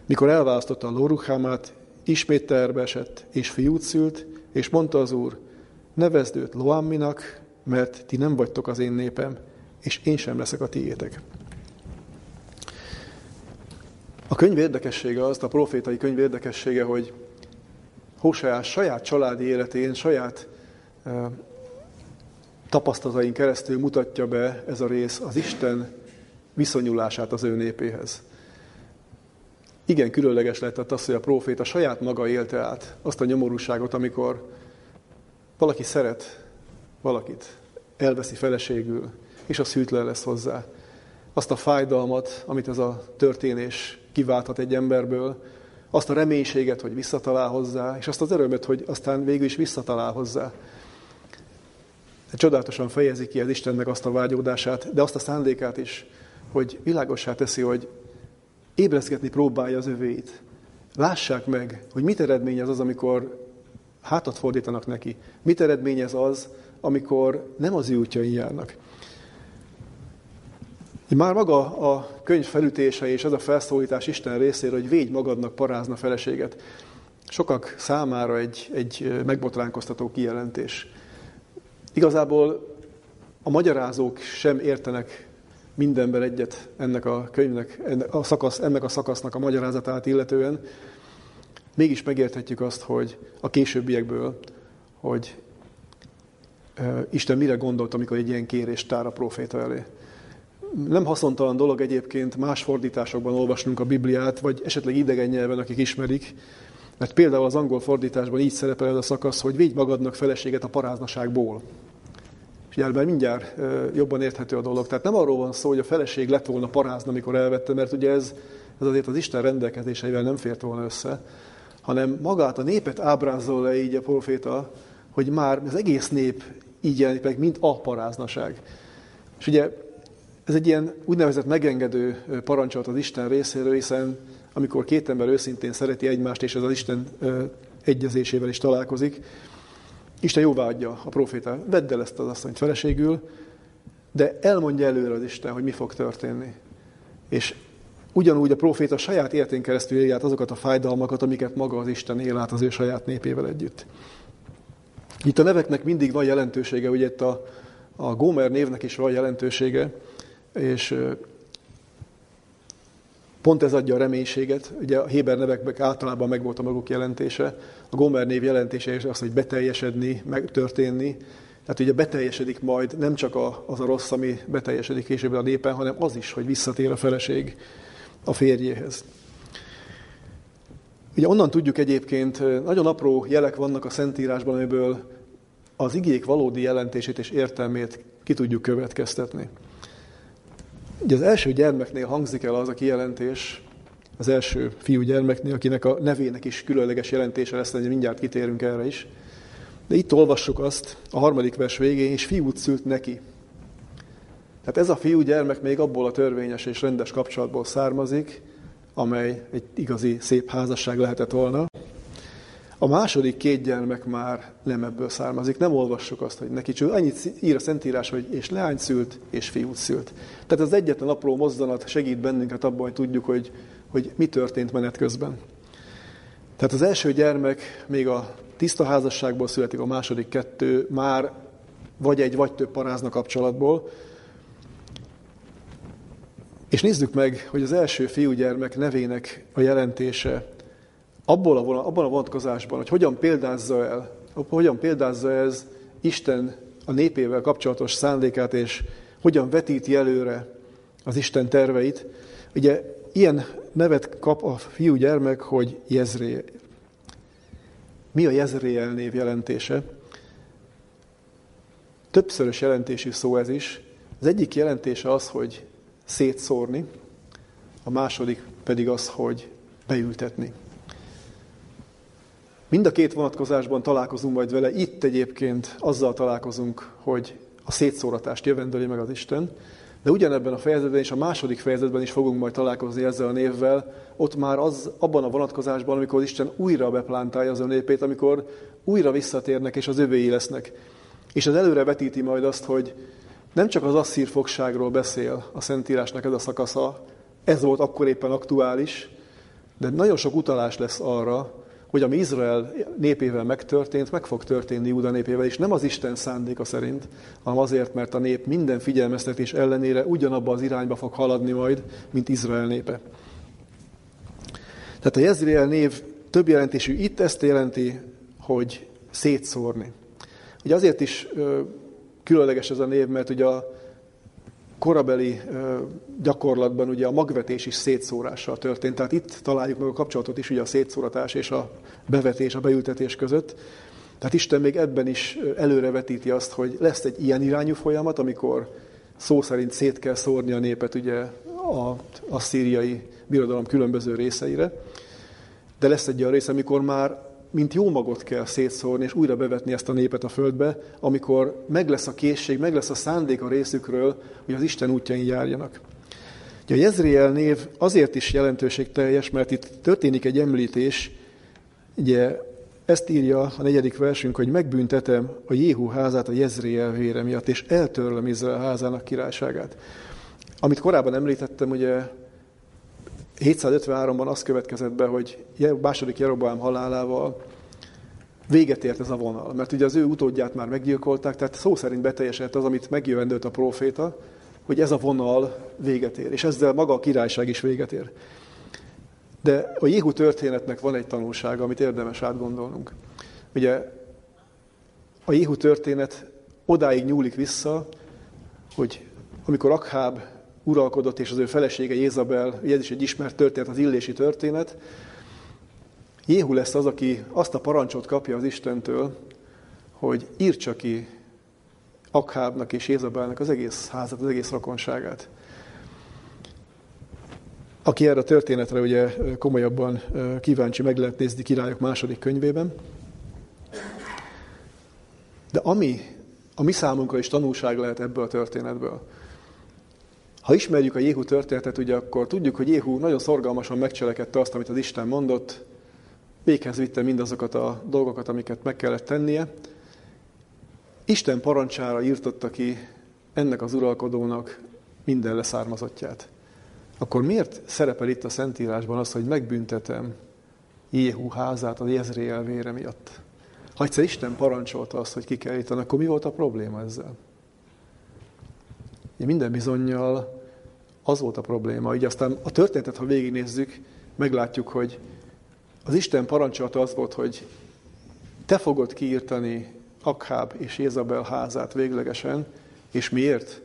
Mikor elválasztotta a Loruhámát, ismét terbe esett, és fiút szült, és mondta az Úr, nevezd őt Loamminak, mert ti nem vagytok az én népem, és én sem leszek a tiétek. A könyv érdekessége az, a profétai könyv érdekessége, hogy Hóseás saját családi életén, saját e, tapasztalatain keresztül mutatja be ez a rész az Isten viszonyulását az ő népéhez. Igen, különleges lett az, hogy a próféta saját maga élte át azt a nyomorúságot, amikor valaki szeret valakit, elveszi feleségül, és az hűtlen lesz hozzá. Azt a fájdalmat, amit ez a történés kiválthat egy emberből, azt a reménységet, hogy visszatalál hozzá, és azt az örömöt, hogy aztán végül is visszatalál hozzá. De csodálatosan fejezi ki az Istennek azt a vágyódását, de azt a szándékát is, hogy világossá teszi, hogy ébrezgetni próbálja az övéit. Lássák meg, hogy mit eredményez az, amikor hátat fordítanak neki. Mit eredményez az, amikor nem az ő útjain járnak. Már maga a könyv felütése és ez a felszólítás Isten részéről, hogy védj magadnak parázna feleséget, sokak számára egy, egy megbotránkoztató kijelentés. Igazából a magyarázók sem értenek mindenben egyet ennek a könyvnek, ennek a, szakasz, ennek a szakasznak a magyarázatát illetően. Mégis megérthetjük azt, hogy a későbbiekből, hogy Isten mire gondolt, amikor egy ilyen kérést tár a proféta elé. Nem haszontalan dolog egyébként más fordításokban olvasnunk a Bibliát, vagy esetleg idegen nyelven, akik ismerik, mert például az angol fordításban így szerepel ez a szakasz, hogy védj magadnak feleséget a paráznaságból. És már mindjárt jobban érthető a dolog. Tehát nem arról van szó, hogy a feleség lett volna parázna, amikor elvette, mert ugye ez, ez azért az Isten rendelkezéseivel nem fért volna össze, hanem magát a népet ábrázol le így a proféta, hogy már az egész nép így jelenik meg, mint a paráznaság. És ugye ez egy ilyen úgynevezett megengedő parancsolat az Isten részéről, hiszen amikor két ember őszintén szereti egymást, és ez az Isten egyezésével is találkozik, Isten jóvá adja a proféta, vedd el ezt az asszonyt feleségül, de elmondja előre az Isten, hogy mi fog történni. És ugyanúgy a proféta saját értén keresztül át azokat a fájdalmakat, amiket maga az Isten él át az ő saját népével együtt. Itt a neveknek mindig van jelentősége, ugye itt a, a Gomer névnek is van jelentősége, és pont ez adja a reménységet. Ugye a Héber neveknek általában megvolt a maguk jelentése. A Gomer név jelentése is az, hogy beteljesedni, megtörténni. Tehát ugye beteljesedik majd nem csak az a rossz, ami beteljesedik később a népen, hanem az is, hogy visszatér a feleség a férjéhez. Ugye onnan tudjuk egyébként, nagyon apró jelek vannak a Szentírásban, amiből az igék valódi jelentését és értelmét ki tudjuk következtetni. Ugye az első gyermeknél hangzik el az a kijelentés, az első fiú gyermeknél, akinek a nevének is különleges jelentése lesz, de mindjárt kitérünk erre is. De itt olvassuk azt a harmadik vers végén, és fiút szült neki. Tehát ez a fiú gyermek még abból a törvényes és rendes kapcsolatból származik, amely egy igazi szép házasság lehetett volna. A második két gyermek már nem ebből származik. Nem olvassuk azt, hogy neki csak annyit ír a Szentírás, hogy és leány szült, és fiút szült. Tehát az egyetlen apró mozzanat segít bennünket abban, hogy tudjuk, hogy, hogy mi történt menet közben. Tehát az első gyermek még a tiszta házasságból születik, a második kettő már vagy egy, vagy több parázna kapcsolatból, és nézzük meg, hogy az első fiúgyermek nevének a jelentése abból a, abban a vonatkozásban, hogy hogyan példázza el, hogyan példázza ez Isten a népével kapcsolatos szándékát, és hogyan vetíti előre az Isten terveit. Ugye ilyen nevet kap a fiúgyermek, hogy Jezreel. Mi a Jezreel név jelentése? Többszörös jelentésű szó ez is. Az egyik jelentése az, hogy szétszórni, a második pedig az, hogy beültetni. Mind a két vonatkozásban találkozunk majd vele. Itt egyébként azzal találkozunk, hogy a szétszóratást jövendeli meg az Isten. De ugyanebben a fejezetben és a második fejezetben is fogunk majd találkozni ezzel a névvel, ott már az abban a vonatkozásban, amikor Isten újra beplántálja az ő népét, amikor újra visszatérnek és az övéi lesznek. És az előre vetíti majd azt, hogy nem csak az asszír fogságról beszél a Szentírásnak ez a szakasza, ez volt akkor éppen aktuális, de nagyon sok utalás lesz arra, hogy ami Izrael népével megtörtént, meg fog történni Júda népével, és nem az Isten szándéka szerint, hanem azért, mert a nép minden figyelmeztetés ellenére ugyanabba az irányba fog haladni majd, mint Izrael népe. Tehát a Jezreel név több jelentésű itt ezt jelenti, hogy szétszórni. Ugye azért is különleges ez a név, mert ugye a korabeli gyakorlatban ugye a magvetés is szétszórással történt. Tehát itt találjuk meg a kapcsolatot is ugye a szétszóratás és a bevetés, a beültetés között. Tehát Isten még ebben is előrevetíti azt, hogy lesz egy ilyen irányú folyamat, amikor szó szerint szét kell szórni a népet ugye a, a szíriai birodalom különböző részeire. De lesz egy olyan rész, amikor már mint jó magot kell szétszórni, és újra bevetni ezt a népet a földbe, amikor meg lesz a készség, meg lesz a szándék a részükről, hogy az Isten útjain járjanak. Ugye a Jezriel név azért is jelentőségteljes, mert itt történik egy említés, ugye ezt írja a negyedik versünk, hogy megbüntetem a Jéhu házát a Jezriel vére miatt, és eltörlöm Izrael házának királyságát. Amit korábban említettem, ugye 753-ban az következett be, hogy második Jeroboám halálával véget ért ez a vonal, mert ugye az ő utódját már meggyilkolták, tehát szó szerint beteljesedett az, amit megjövendőlt a proféta, hogy ez a vonal véget ér, és ezzel maga a királyság is véget ér. De a Jéhu történetnek van egy tanulsága, amit érdemes átgondolnunk. Ugye a Jéhu történet odáig nyúlik vissza, hogy amikor Akháb uralkodott, és az ő felesége Jézabel, ez is egy ismert történet, az illési történet. Jéhu lesz az, aki azt a parancsot kapja az Istentől, hogy írtsa ki Akhábnak és Jézabelnek az egész házat, az egész rokonságát. Aki erre a történetre ugye komolyabban kíváncsi, meg lehet nézni királyok második könyvében. De ami a mi számunkra is tanulság lehet ebből a történetből, ha ismerjük a Jéhu történetet, ugye akkor tudjuk, hogy Jéhu nagyon szorgalmasan megcselekedte azt, amit az Isten mondott, véghez vitte mindazokat a dolgokat, amiket meg kellett tennie. Isten parancsára írtotta ki ennek az uralkodónak minden leszármazottját. Akkor miért szerepel itt a Szentírásban az, hogy megbüntetem Jéhu házát az Jezreel vére miatt? Ha egyszer Isten parancsolta azt, hogy ki kell ítani, akkor mi volt a probléma ezzel? Minden bizonyal az volt a probléma. Így aztán a történetet, ha végignézzük, meglátjuk, hogy az Isten parancsolata az volt, hogy te fogod kiírtani Akháb és Jézabel házát véglegesen, és miért?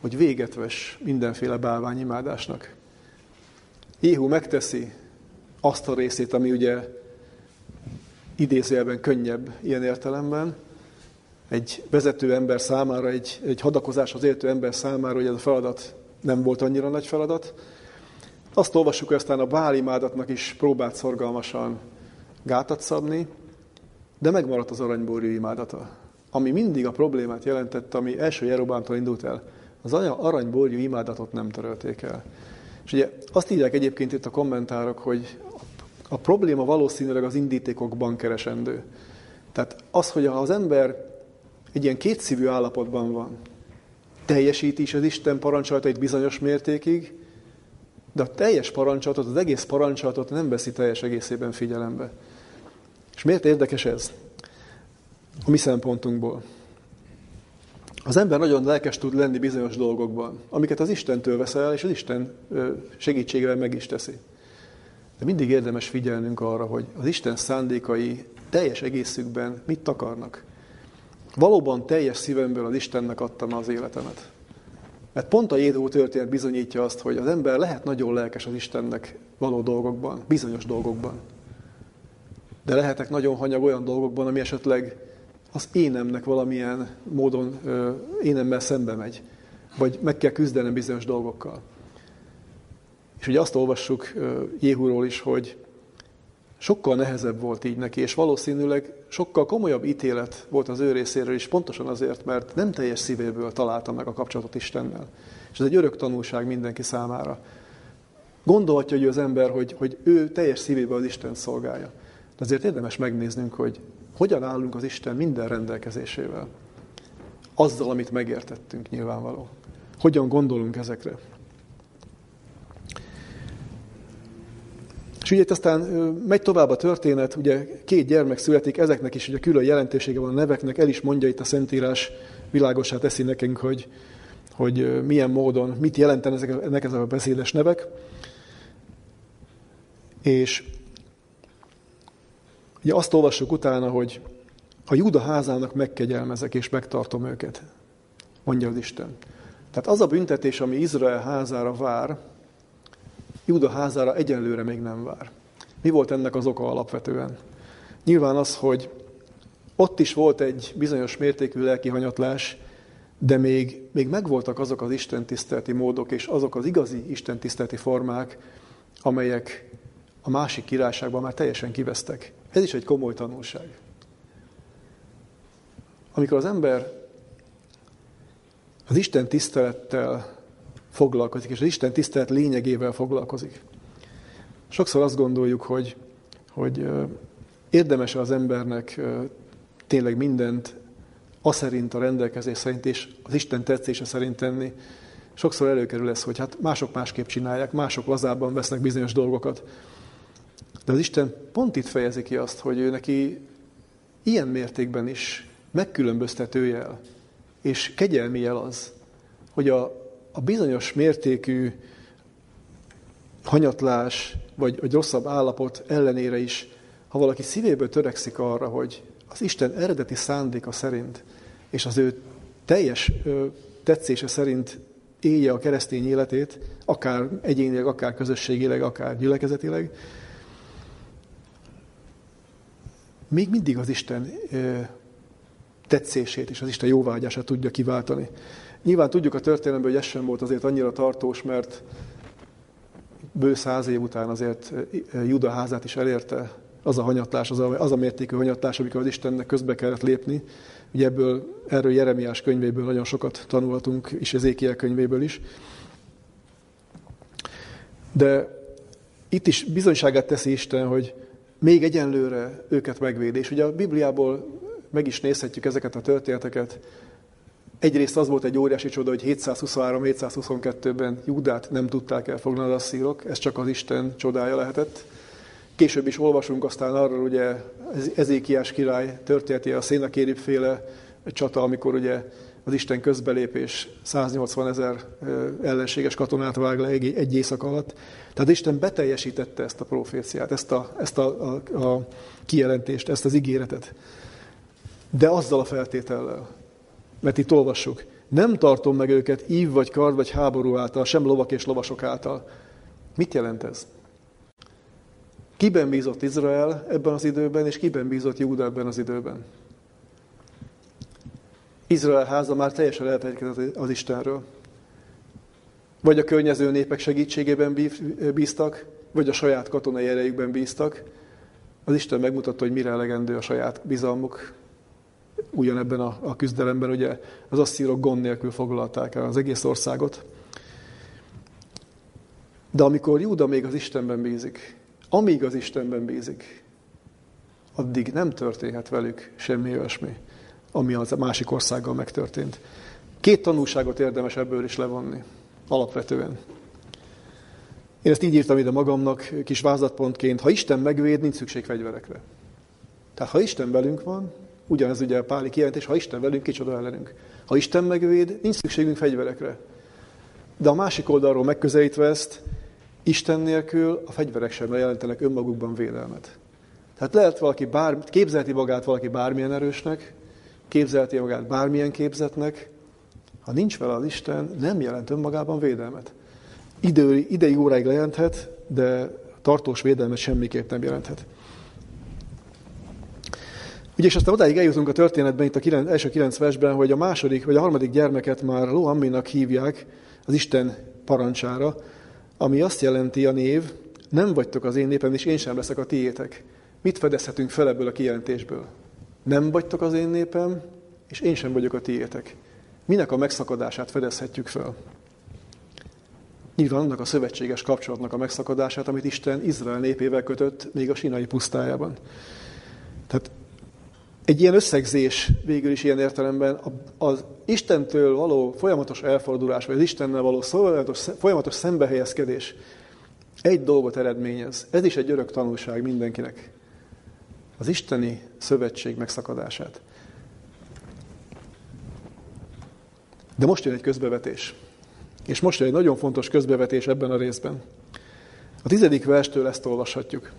Hogy véget ves mindenféle bálványimádásnak. Jéhu megteszi azt a részét, ami ugye idézőjelben könnyebb ilyen értelemben, egy vezető ember számára, egy, egy hadakozáshoz értő ember számára, hogy ez a feladat nem volt annyira nagy feladat. Azt olvassuk, hogy aztán a bálimádatnak is próbált szorgalmasan gátat szabni, de megmaradt az aranyborjú imádata, ami mindig a problémát jelentett, ami első Jerobámtól indult el. Az aranyborjú imádatot nem törölték el. És ugye azt írják egyébként itt a kommentárok, hogy a probléma valószínűleg az indítékokban keresendő. Tehát az, hogy az ember egy ilyen kétszívű állapotban van, teljesíti is az Isten parancsolatait bizonyos mértékig, de a teljes parancsolatot, az egész parancsolatot nem veszi teljes egészében figyelembe. És miért érdekes ez? A mi szempontunkból. Az ember nagyon lelkes tud lenni bizonyos dolgokban, amiket az Istentől veszel, és az Isten segítségével meg is teszi. De mindig érdemes figyelnünk arra, hogy az Isten szándékai teljes egészükben mit akarnak. Valóban teljes szívemből az Istennek adtam az életemet. Mert pont a Jézó történet bizonyítja azt, hogy az ember lehet nagyon lelkes az Istennek való dolgokban, bizonyos dolgokban. De lehetek nagyon hanyag olyan dolgokban, ami esetleg az énemnek valamilyen módon énemmel szembe megy. Vagy meg kell küzdenem bizonyos dolgokkal. És ugye azt olvassuk Jéhúról is, hogy sokkal nehezebb volt így neki, és valószínűleg sokkal komolyabb ítélet volt az ő részéről is, pontosan azért, mert nem teljes szívéből találta meg a kapcsolatot Istennel. És ez egy örök tanulság mindenki számára. Gondolhatja hogy az ember, hogy, hogy ő teljes szívéből az Isten szolgálja. De azért érdemes megnéznünk, hogy hogyan állunk az Isten minden rendelkezésével. Azzal, amit megértettünk nyilvánvaló. Hogyan gondolunk ezekre. És ugye itt aztán megy tovább a történet, ugye két gyermek születik, ezeknek is ugye külön jelentősége van a neveknek, el is mondja itt a Szentírás, világosá teszi nekünk, hogy, hogy milyen módon, mit jelentenek ezek, ezek a beszédes nevek. És ugye azt olvassuk utána, hogy a Júda házának megkegyelmezek és megtartom őket, mondja az Isten. Tehát az a büntetés, ami Izrael házára vár, Júda házára egyenlőre még nem vár. Mi volt ennek az oka alapvetően? Nyilván az, hogy ott is volt egy bizonyos mértékű lelki hanyatlás, de még, még megvoltak azok az istentiszteleti módok és azok az igazi istentiszteleti formák, amelyek a másik királyságban már teljesen kivesztek. Ez is egy komoly tanulság. Amikor az ember az Isten tisztelettel foglalkozik, és az Isten tisztelet lényegével foglalkozik. Sokszor azt gondoljuk, hogy, hogy érdemes az embernek tényleg mindent a szerint, a rendelkezés szerint, és az Isten tetszése szerint tenni. Sokszor előkerül ez, hogy hát mások másképp csinálják, mások lazábban vesznek bizonyos dolgokat. De az Isten pont itt fejezi ki azt, hogy ő neki ilyen mértékben is megkülönböztető jel, és kegyelmi jel az, hogy a a bizonyos mértékű hanyatlás, vagy, vagy rosszabb állapot ellenére is, ha valaki szívéből törekszik arra, hogy az Isten eredeti szándéka szerint, és az ő teljes ö, tetszése szerint élje a keresztény életét, akár egyénileg, akár közösségileg, akár gyülekezetileg, még mindig az Isten ö, tetszését és az Isten jóvágyását tudja kiváltani. Nyilván tudjuk a történelemben, hogy ez sem volt azért annyira tartós, mert bő száz év után azért eh, Juda házát is elérte az a hanyatlás, az a, az a mértékű hanyatlás, amikor az Istennek közbe kellett lépni. Ugye ebből, erről Jeremiás könyvéből nagyon sokat tanultunk, és Ezékiel könyvéből is. De itt is bizonyságát teszi Isten, hogy még egyenlőre őket megvédi. És ugye a Bibliából meg is nézhetjük ezeket a történeteket, Egyrészt az volt egy óriási csoda, hogy 723-722-ben Júdát nem tudták elfoglalni a szírok, ez csak az Isten csodája lehetett. Később is olvasunk aztán arról, ugye Ezékiás király történeti a Szénakérib féle csata, amikor ugye az Isten közbelépés 180 ezer ellenséges katonát vág le egy, éjszak alatt. Tehát Isten beteljesítette ezt a proféciát, ezt a, ezt a, a, a kijelentést, ezt az ígéretet. De azzal a feltétellel, mert itt olvassuk, nem tartom meg őket ív vagy kard vagy háború által, sem lovak és lovasok által. Mit jelent ez? Kiben bízott Izrael ebben az időben, és kiben bízott Júda ebben az időben? Izrael háza már teljesen elfelejtkezett az Istenről. Vagy a környező népek segítségében bíztak, vagy a saját katonai erejükben bíztak. Az Isten megmutatta, hogy mire elegendő a saját bizalmuk, ugyanebben a, a küzdelemben, ugye az asszírok gond nélkül foglalták el az egész országot. De amikor Júda még az Istenben bízik, amíg az Istenben bízik, addig nem történhet velük semmi olyasmi, ami az a másik országgal megtörtént. Két tanulságot érdemes ebből is levonni, alapvetően. Én ezt így írtam ide magamnak, kis vázatpontként, ha Isten megvéd, nincs szükség fegyverekre. Tehát ha Isten velünk van, Ugyanez ugye a Páli kijelentés, ha Isten velünk, kicsoda ellenünk. Ha Isten megvéd, nincs szükségünk fegyverekre. De a másik oldalról megközelítve ezt, Isten nélkül a fegyverek sem jelentenek önmagukban védelmet. Tehát lehet valaki bár, képzelti magát valaki bármilyen erősnek, képzelti magát bármilyen képzetnek, ha nincs vele az Isten, nem jelent önmagában védelmet. Idő, ideig óráig lejelenthet, de tartós védelmet semmiképp nem jelenthet. Ugye, és aztán odáig eljutunk a történetben, itt a kilenc, első kilenc versben, hogy a második, vagy a harmadik gyermeket már Loamminak hívják az Isten parancsára, ami azt jelenti a név, Nem vagytok az én népem, és én sem leszek a tiétek. Mit fedezhetünk fel ebből a kijelentésből? Nem vagytok az én népem, és én sem vagyok a tiétek. Minek a megszakadását fedezhetjük fel? Nyilván annak a szövetséges kapcsolatnak a megszakadását, amit Isten Izrael népével kötött még a sinai pusztájában. Tehát egy ilyen összegzés végül is ilyen értelemben az Istentől való folyamatos elfordulás, vagy az Istennel való folyamatos, folyamatos szembehelyezkedés egy dolgot eredményez. Ez is egy örök tanulság mindenkinek. Az isteni szövetség megszakadását. De most jön egy közbevetés. És most jön egy nagyon fontos közbevetés ebben a részben. A tizedik verstől ezt olvashatjuk.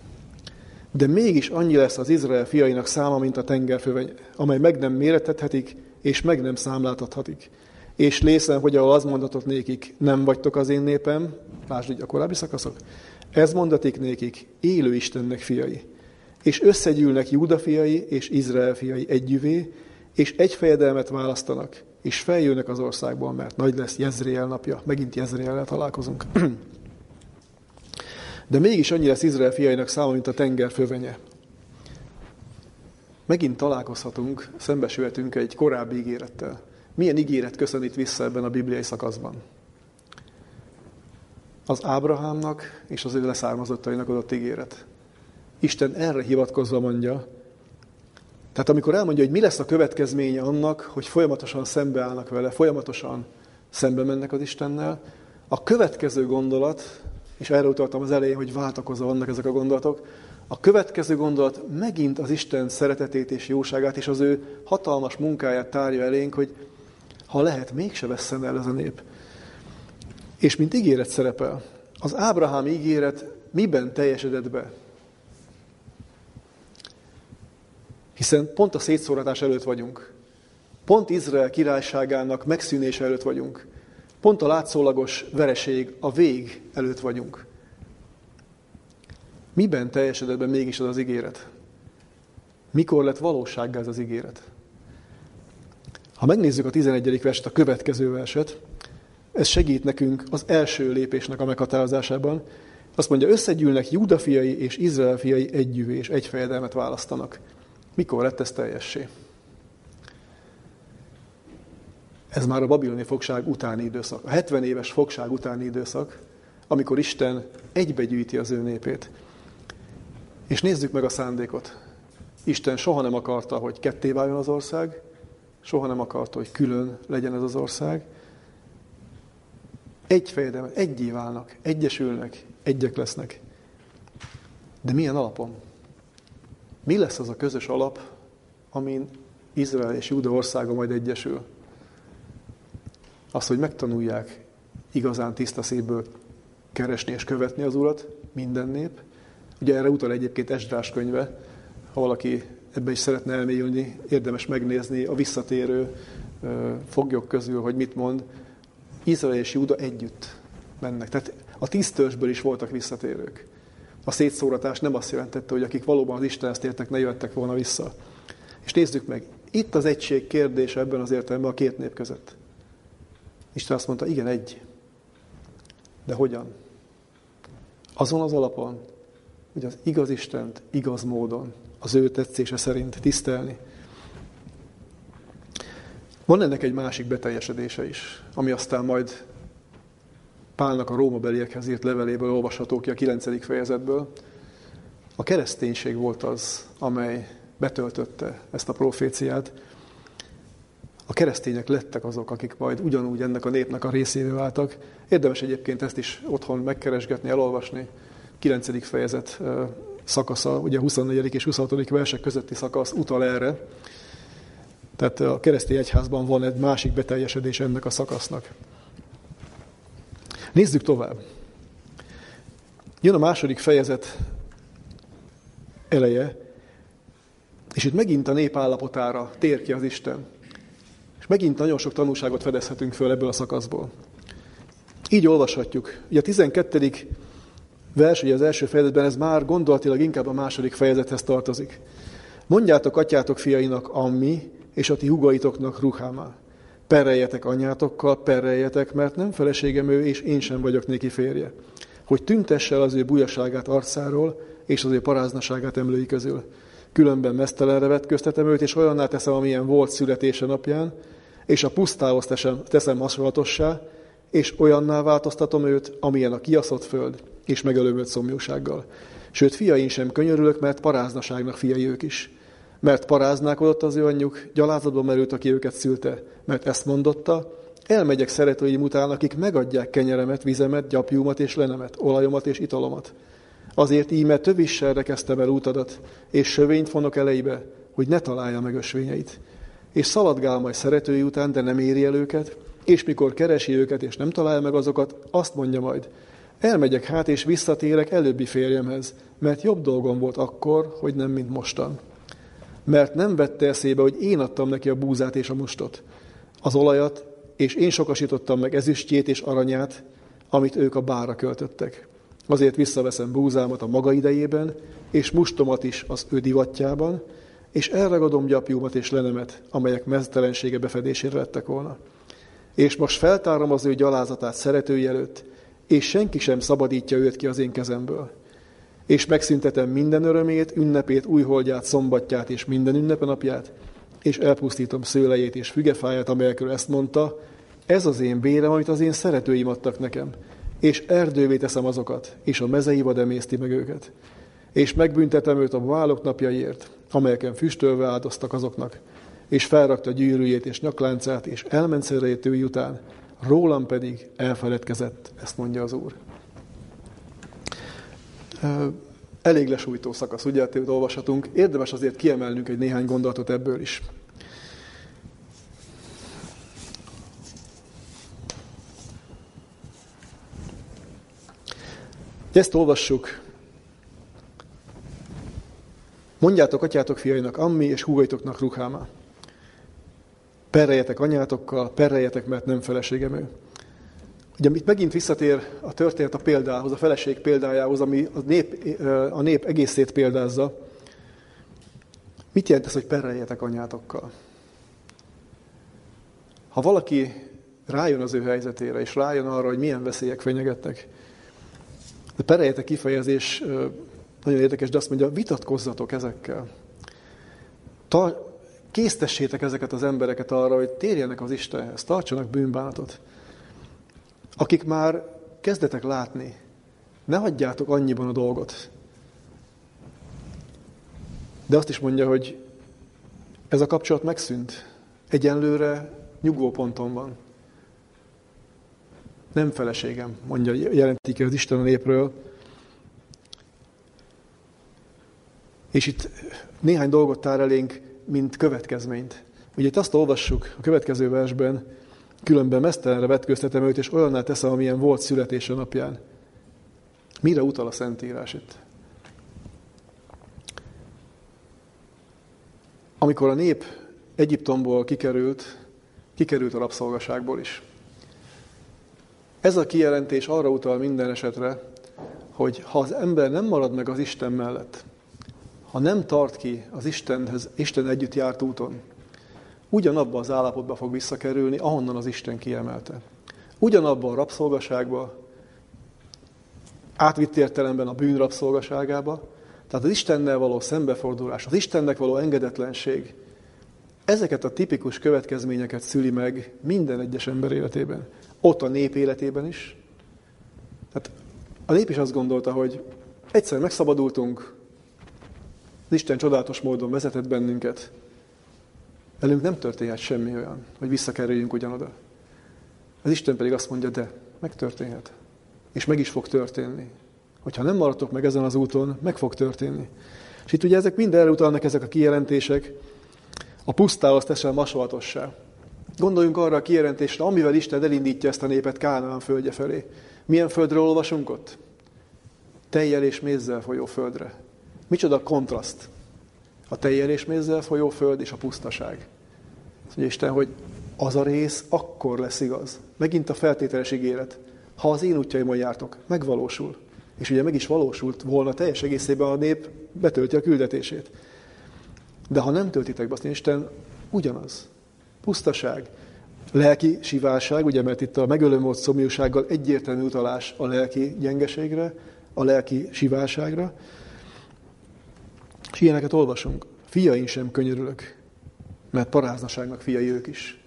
De mégis annyi lesz az Izrael fiainak száma, mint a tengerföveny, amely meg nem méretethetik, és meg nem számláltathatik. És lészen, hogy ahol az mondatot nékik, nem vagytok az én népem, lásd így a korábbi szakaszok, ez mondatik nékik, élő Istennek fiai. És összegyűlnek Júda fiai és Izrael fiai együvé, és egy fejedelmet választanak, és feljönnek az országból, mert nagy lesz Jezreel napja. Megint Jezreellel találkozunk. <clears throat> De mégis annyi lesz Izrael fiainak száma, mint a tenger fövenye. Megint találkozhatunk, szembesülhetünk egy korábbi ígérettel. Milyen ígéret köszönít vissza ebben a bibliai szakaszban? Az Ábrahámnak és az ő leszármazottainak adott ígéret. Isten erre hivatkozva mondja, tehát amikor elmondja, hogy mi lesz a következménye annak, hogy folyamatosan szembeállnak vele, folyamatosan szembe mennek az Istennel, a következő gondolat, és erre utaltam az elején, hogy váltakozva vannak ezek a gondolatok, a következő gondolat megint az Isten szeretetét és jóságát, és az ő hatalmas munkáját tárja elénk, hogy ha lehet, mégse vesszen el ez a nép. És mint ígéret szerepel. Az Ábrahám ígéret miben teljesedett be? Hiszen pont a szétszóratás előtt vagyunk. Pont Izrael királyságának megszűnése előtt vagyunk. Pont a látszólagos vereség, a vég előtt vagyunk. Miben teljesedett be mégis az az ígéret? Mikor lett valósággá ez az ígéret? Ha megnézzük a 11. verset, a következő verset, ez segít nekünk az első lépésnek a meghatározásában. Azt mondja, összegyűlnek Júda és Izrael fiai együvé, és egy fejedelmet választanak. Mikor lett ez teljessé? Ez már a babiloni fogság utáni időszak, a 70 éves fogság utáni időszak, amikor Isten egybegyűjti az ő népét. És nézzük meg a szándékot. Isten soha nem akarta, hogy ketté váljon az ország, soha nem akarta, hogy külön legyen ez az ország. Egy fejedelmet, egyé válnak, egyesülnek, egyek lesznek. De milyen alapon? Mi lesz az a közös alap, amin Izrael és Júda országa majd egyesül? Az, hogy megtanulják igazán tiszta szívből keresni és követni az Urat, minden nép. Ugye erre utal egyébként Esdrás könyve, ha valaki ebbe is szeretne elmélyülni, érdemes megnézni a visszatérő foglyok közül, hogy mit mond. Izrael és Júda együtt mennek. Tehát a tíztörzsből is voltak visszatérők. A szétszóratás nem azt jelentette, hogy akik valóban az Istenhez tértek, ne jöttek volna vissza. És nézzük meg, itt az egység kérdése ebben az értelemben a két nép között. Isten azt mondta, igen, egy. De hogyan? Azon az alapon, hogy az igaz Istent igaz módon, az ő tetszése szerint tisztelni. Van ennek egy másik beteljesedése is, ami aztán majd Pálnak a Róma beliekhez írt leveléből olvasható ki a 9. fejezetből. A kereszténység volt az, amely betöltötte ezt a proféciát. A keresztények lettek azok, akik majd ugyanúgy ennek a népnek a részévé váltak. Érdemes egyébként ezt is otthon megkeresgetni, elolvasni. 9. fejezet szakasza, ugye 24. és 26. versek közötti szakasz utal erre. Tehát a keresztény egyházban van egy másik beteljesedés ennek a szakasznak. Nézzük tovább. Jön a második fejezet eleje, és itt megint a nép állapotára tér ki az Isten. Megint nagyon sok tanulságot fedezhetünk föl ebből a szakaszból. Így olvashatjuk. Ugye a 12. vers, ugye az első fejezetben, ez már gondolatilag inkább a második fejezethez tartozik. Mondjátok atyátok fiainak Ammi, és a ti hugaitoknak Ruhámá. Pereljetek anyátokkal, pereljetek, mert nem feleségem ő, és én sem vagyok néki férje. hogy tüntesse az ő bujaságát arcáról, és az ő paráznaságát emlői közül. Különben mesztelenre vetköztetem őt, és olyanná teszem, amilyen volt születése napján, és a pusztához teszem, teszem hasonlatossá, és olyanná változtatom őt, amilyen a kiaszott föld, és megelőm őt szomjúsággal. Sőt, fiain sem könyörülök, mert paráznaságnak fiai ők is. Mert paráználkodott az ő anyjuk, gyalázatban merült, aki őket szülte, mert ezt mondotta, elmegyek szeretőim után, akik megadják kenyeremet, vizemet, gyapjúmat és lenemet, olajomat és italomat. Azért íme tövisselre kezdtem el útadat, és sövényt fonok elejébe, hogy ne találja meg ösvényeit. És szaladgál majd szeretői után, de nem éri el őket, és mikor keresi őket, és nem találja meg azokat, azt mondja majd, elmegyek hát, és visszatérek előbbi férjemhez, mert jobb dolgom volt akkor, hogy nem, mint mostan. Mert nem vette eszébe, hogy én adtam neki a búzát és a mustot, az olajat, és én sokasítottam meg ezüstjét és aranyát, amit ők a bára költöttek. Azért visszaveszem búzámat a maga idejében, és mustomat is az ő divatjában, és elragadom gyapjúmat és lenemet, amelyek meztelensége befedésére lettek volna. És most feltárom az ő gyalázatát szeretői előtt, és senki sem szabadítja őt ki az én kezemből. És megszüntetem minden örömét, ünnepét, újholdját, szombatját és minden ünnepenapját, és elpusztítom szőlejét és fügefáját, amelyekről ezt mondta, ez az én vérem, amit az én szeretőim adtak nekem, és erdővé teszem azokat, és a mezei vad emészti meg őket. És megbüntetem őt a válok napjaiért, amelyeken füstölve áldoztak azoknak, és felrakta gyűrűjét és nyakláncát, és elment szeretői után, rólam pedig elfeledkezett, ezt mondja az Úr. Elég lesújtó szakasz, ugye, hogy olvashatunk. Érdemes azért kiemelnünk egy néhány gondolatot ebből is. Ezt olvassuk. Mondjátok atyátok fiainak Ammi, és húgaitoknak Ruháma. Perrejetek anyátokkal, perrejetek, mert nem feleségem ő. Ugye itt megint visszatér a történet a példához, a feleség példájához, ami a nép, a nép egészét példázza. Mit jelent ez, hogy perreljetek anyátokkal? Ha valaki rájön az ő helyzetére, és rájön arra, hogy milyen veszélyek fenyegetnek, de pereljetek kifejezés nagyon érdekes, de azt mondja, vitatkozzatok ezekkel. Ta, késztessétek ezeket az embereket arra, hogy térjenek az Istenhez, tartsanak bűnbánatot. Akik már kezdetek látni, ne hagyjátok annyiban a dolgot. De azt is mondja, hogy ez a kapcsolat megszűnt. Egyenlőre nyugvóponton van. Nem feleségem, mondja, jelentik az Isten a népről. És itt néhány dolgot tár elénk, mint következményt. Ugye itt azt olvassuk a következő versben, különben mesztelenre vetköztetem őt, és olyanná teszem, amilyen volt születése napján. Mire utal a Szentírás itt? Amikor a nép Egyiptomból kikerült, kikerült a rabszolgaságból is. Ez a kijelentés arra utal minden esetre, hogy ha az ember nem marad meg az Isten mellett, ha nem tart ki az Istenhez, Isten együtt járt úton, ugyanabba az állapotba fog visszakerülni, ahonnan az Isten kiemelte. Ugyanabba a rabszolgaságba, átvitt értelemben a bűn rabszolgaságába, tehát az Istennel való szembefordulás, az Istennek való engedetlenség, ezeket a tipikus következményeket szüli meg minden egyes ember életében. Ott a nép életében is. Tehát a nép is azt gondolta, hogy egyszer megszabadultunk, az Isten csodálatos módon vezetett bennünket. Velünk nem történhet semmi olyan, hogy visszakerüljünk ugyanoda. Az Isten pedig azt mondja, de megtörténhet. És meg is fog történni. Hogyha nem maradtok meg ezen az úton, meg fog történni. És itt ugye ezek mind elutalnak ezek a kijelentések, a pusztához teszel masolatossá. Gondoljunk arra a kijelentésre, amivel Isten elindítja ezt a népet Kánaán földje felé. Milyen földről olvasunk ott? Tejjel és mézzel folyó földre. Micsoda kontraszt. A tejjel és mézzel folyó föld és a pusztaság. Azt mondja Isten, hogy az a rész akkor lesz igaz. Megint a feltételes ígéret. Ha az én útjaimon jártok, megvalósul. És ugye meg is valósult volna teljes egészében a nép betölti a küldetését. De ha nem töltitek be, azt Isten ugyanaz. Pusztaság. Lelki siválság, ugye, mert itt a megölő volt szomjúsággal egyértelmű utalás a lelki gyengeségre, a lelki siválságra. És ilyeneket olvasunk. Fiain sem könyörülök, mert paráznaságnak fiai ők is.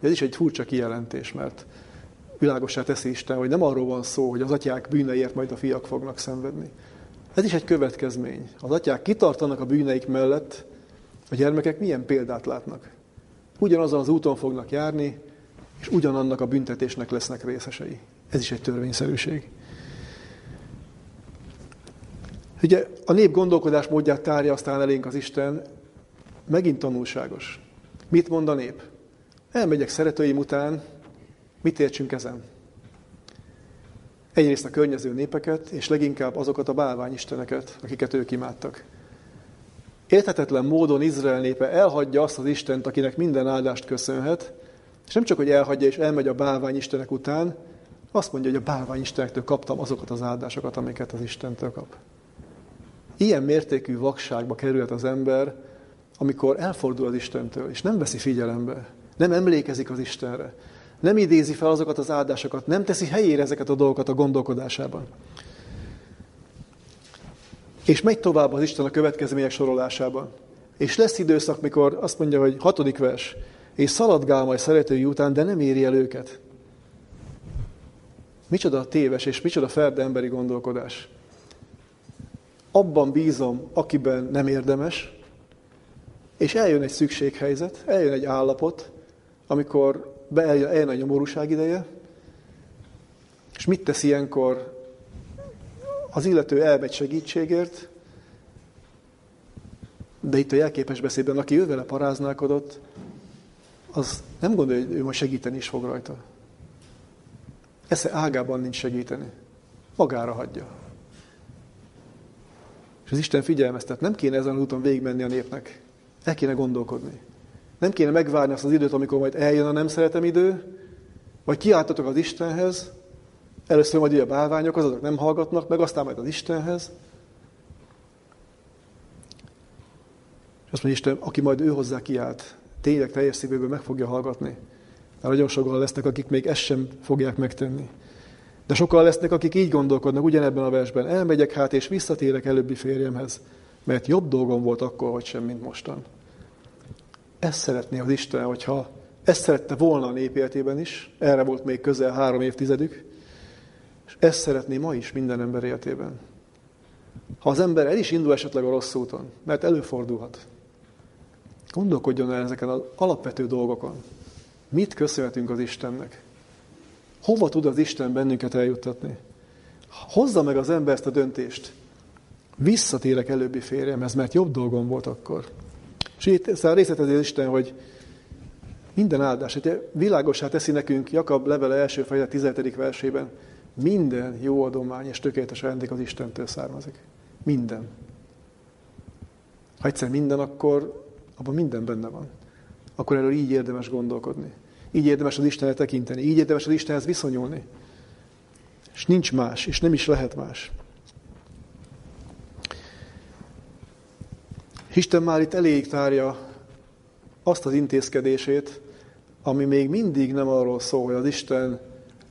Ez is egy furcsa kijelentés, mert világosá teszi Isten, hogy nem arról van szó, hogy az atyák bűneiért majd a fiak fognak szenvedni. Ez is egy következmény. Az atyák kitartanak a bűneik mellett, a gyermekek milyen példát látnak. Ugyanazon az úton fognak járni, és ugyanannak a büntetésnek lesznek részesei. Ez is egy törvényszerűség. Ugye a nép gondolkodás módját tárja aztán elénk az Isten, megint tanulságos. Mit mond a nép? Elmegyek szeretőim után, mit értsünk ezen? Egyrészt a környező népeket, és leginkább azokat a bálványisteneket, akiket ők imádtak. Érthetetlen módon Izrael népe elhagyja azt az Istent, akinek minden áldást köszönhet, és nem csak, hogy elhagyja és elmegy a bálványistenek után, azt mondja, hogy a bálványistenektől kaptam azokat az áldásokat, amiket az Istentől kap. Ilyen mértékű vakságba került az ember, amikor elfordul az Istentől, és nem veszi figyelembe, nem emlékezik az Istenre, nem idézi fel azokat az áldásokat, nem teszi helyére ezeket a dolgokat a gondolkodásában. És megy tovább az Isten a következmények sorolásában. És lesz időszak, mikor azt mondja, hogy hatodik vers, és szaladgál majd szeretői után, de nem éri el őket. Micsoda téves és micsoda ferde emberi gondolkodás. Abban bízom, akiben nem érdemes, és eljön egy szükséghelyzet, eljön egy állapot, amikor eljön a nyomorúság ideje, és mit tesz ilyenkor? Az illető elmegy segítségért, de itt a jelképes beszédben, aki ő vele paráználkodott, az nem gondolja, hogy ő majd segíteni is fog rajta. Esze ágában nincs segíteni. Magára hagyja. És az Isten figyelmeztet, nem kéne ezen az úton végigmenni a népnek. El kéne gondolkodni. Nem kéne megvárni azt az időt, amikor majd eljön a nem szeretem idő, vagy kiáltatok az Istenhez, először majd a bálványok, azok nem hallgatnak, meg aztán majd az Istenhez. És azt mondja Isten, aki majd ő hozzá kiált, tényleg teljes szívéből meg fogja hallgatni. Mert nagyon sokan lesznek, akik még ezt sem fogják megtenni. De sokan lesznek, akik így gondolkodnak ugyanebben a versben. Elmegyek hát, és visszatérek előbbi férjemhez, mert jobb dolgom volt akkor, hogy sem, mint mostan. Ezt szeretné az Isten, hogyha ezt szerette volna a nép életében is, erre volt még közel három évtizedük, és ezt szeretné ma is minden ember életében. Ha az ember el is indul esetleg a rossz úton, mert előfordulhat, gondolkodjon el ezeken az alapvető dolgokon. Mit köszönhetünk az Istennek? Hova tud az Isten bennünket eljuttatni? Hozza meg az ember ezt a döntést. Visszatérek előbbi férjemhez, mert jobb dolgom volt akkor. És itt szóval részletezi az Isten, hogy minden áldás, hogy világosá teszi nekünk Jakab levele első fejezet 17. versében, minden jó adomány és tökéletes ajándék az Istentől származik. Minden. Ha egyszer minden, akkor abban minden benne van. Akkor erről így érdemes gondolkodni. Így érdemes az Istenre tekinteni. Így érdemes az Istenhez viszonyulni. És nincs más, és nem is lehet más. Isten már itt elég tárja azt az intézkedését, ami még mindig nem arról szól, hogy az Isten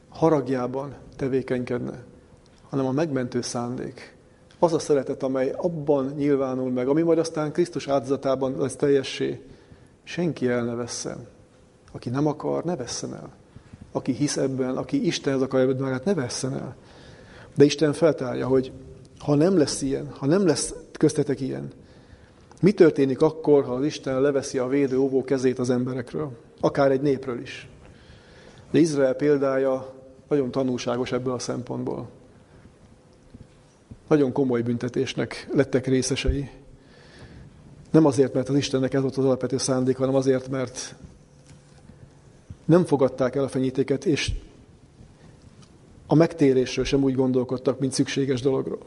haragjában tevékenykedne, hanem a megmentő szándék. Az a szeretet, amely abban nyilvánul meg, ami majd aztán Krisztus áldozatában lesz teljessé. Senki el ne vesszen. Aki nem akar, ne vesszen el. Aki hisz ebben, aki Istenhez akarja magát, ne vesszen el. De Isten feltárja, hogy ha nem lesz ilyen, ha nem lesz köztetek ilyen, mi történik akkor, ha az Isten leveszi a védő óvó kezét az emberekről? Akár egy népről is. De Izrael példája nagyon tanulságos ebből a szempontból. Nagyon komoly büntetésnek lettek részesei. Nem azért, mert az Istennek ez volt az alapvető szándék, hanem azért, mert nem fogadták el a fenyítéket, és a megtérésről sem úgy gondolkodtak, mint szükséges dologról.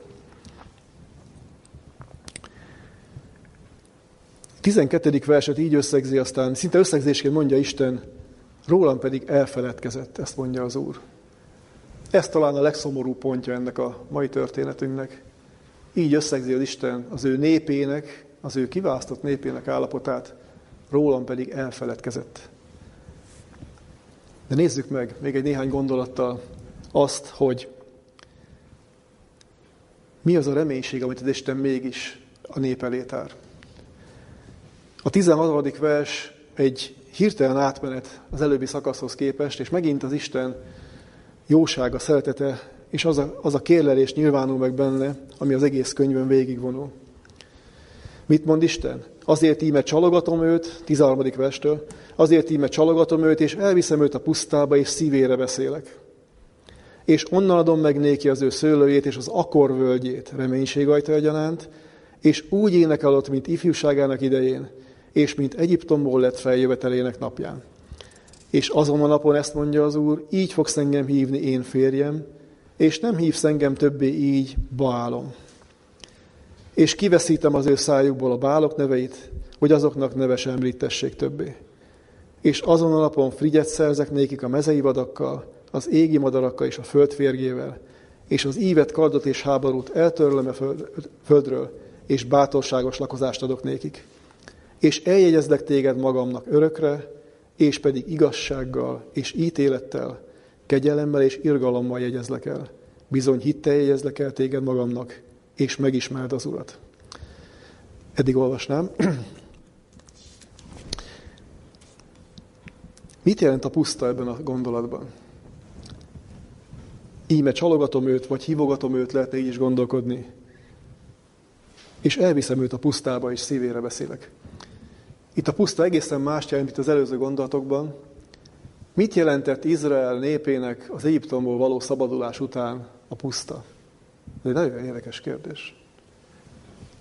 12. verset így összegzi, aztán szinte összegzésként mondja Isten, rólam pedig elfeledkezett, ezt mondja az Úr. Ez talán a legszomorú pontja ennek a mai történetünknek. Így összegzi az Isten az ő népének, az ő kiválasztott népének állapotát, rólam pedig elfeledkezett. De nézzük meg még egy néhány gondolattal azt, hogy mi az a reménység, amit az Isten mégis a nép elé tár. A 16. vers egy hirtelen átmenet az előbbi szakaszhoz képest, és megint az Isten jósága, szeretete, és az a, az a kérlelés nyilvánul meg benne, ami az egész könyvön végigvonul. Mit mond Isten? Azért íme csalogatom őt, 13. verstől, azért íme csalogatom őt, és elviszem őt a pusztába, és szívére beszélek. És onnan adom meg néki az ő szőlőjét, és az akor völgyét, reménység ajta egyaránt, és úgy énekelott, mint ifjúságának idején, és mint Egyiptomból lett feljövetelének napján. És azon a napon ezt mondja az Úr, így fogsz engem hívni én férjem, és nem hívsz engem többé így, Baálom. És kiveszítem az ő szájukból a bálok neveit, hogy azoknak neve sem említessék többé. És azon a napon frigyet szerzek nékik a mezei vadakkal, az égi madarakkal és a föld férgével, és az ívet, kardot és háborút eltörlöm a földről, és bátorságos lakozást adok nékik. És eljegyezlek téged magamnak örökre, és pedig igazsággal és ítélettel, kegyelemmel és irgalommal jegyezlek el. Bizony hittel jegyezlek el téged magamnak, és megismerd az Urat. Eddig olvasnám. Mit jelent a puszta ebben a gondolatban? Íme csalogatom őt, vagy hívogatom őt, lehetne így is gondolkodni. És elviszem őt a pusztába, és szívére beszélek. Itt a puszta egészen más jelent, mint az előző gondolatokban. Mit jelentett Izrael népének az Egyiptomból való szabadulás után a puszta? Ez egy nagyon érdekes kérdés.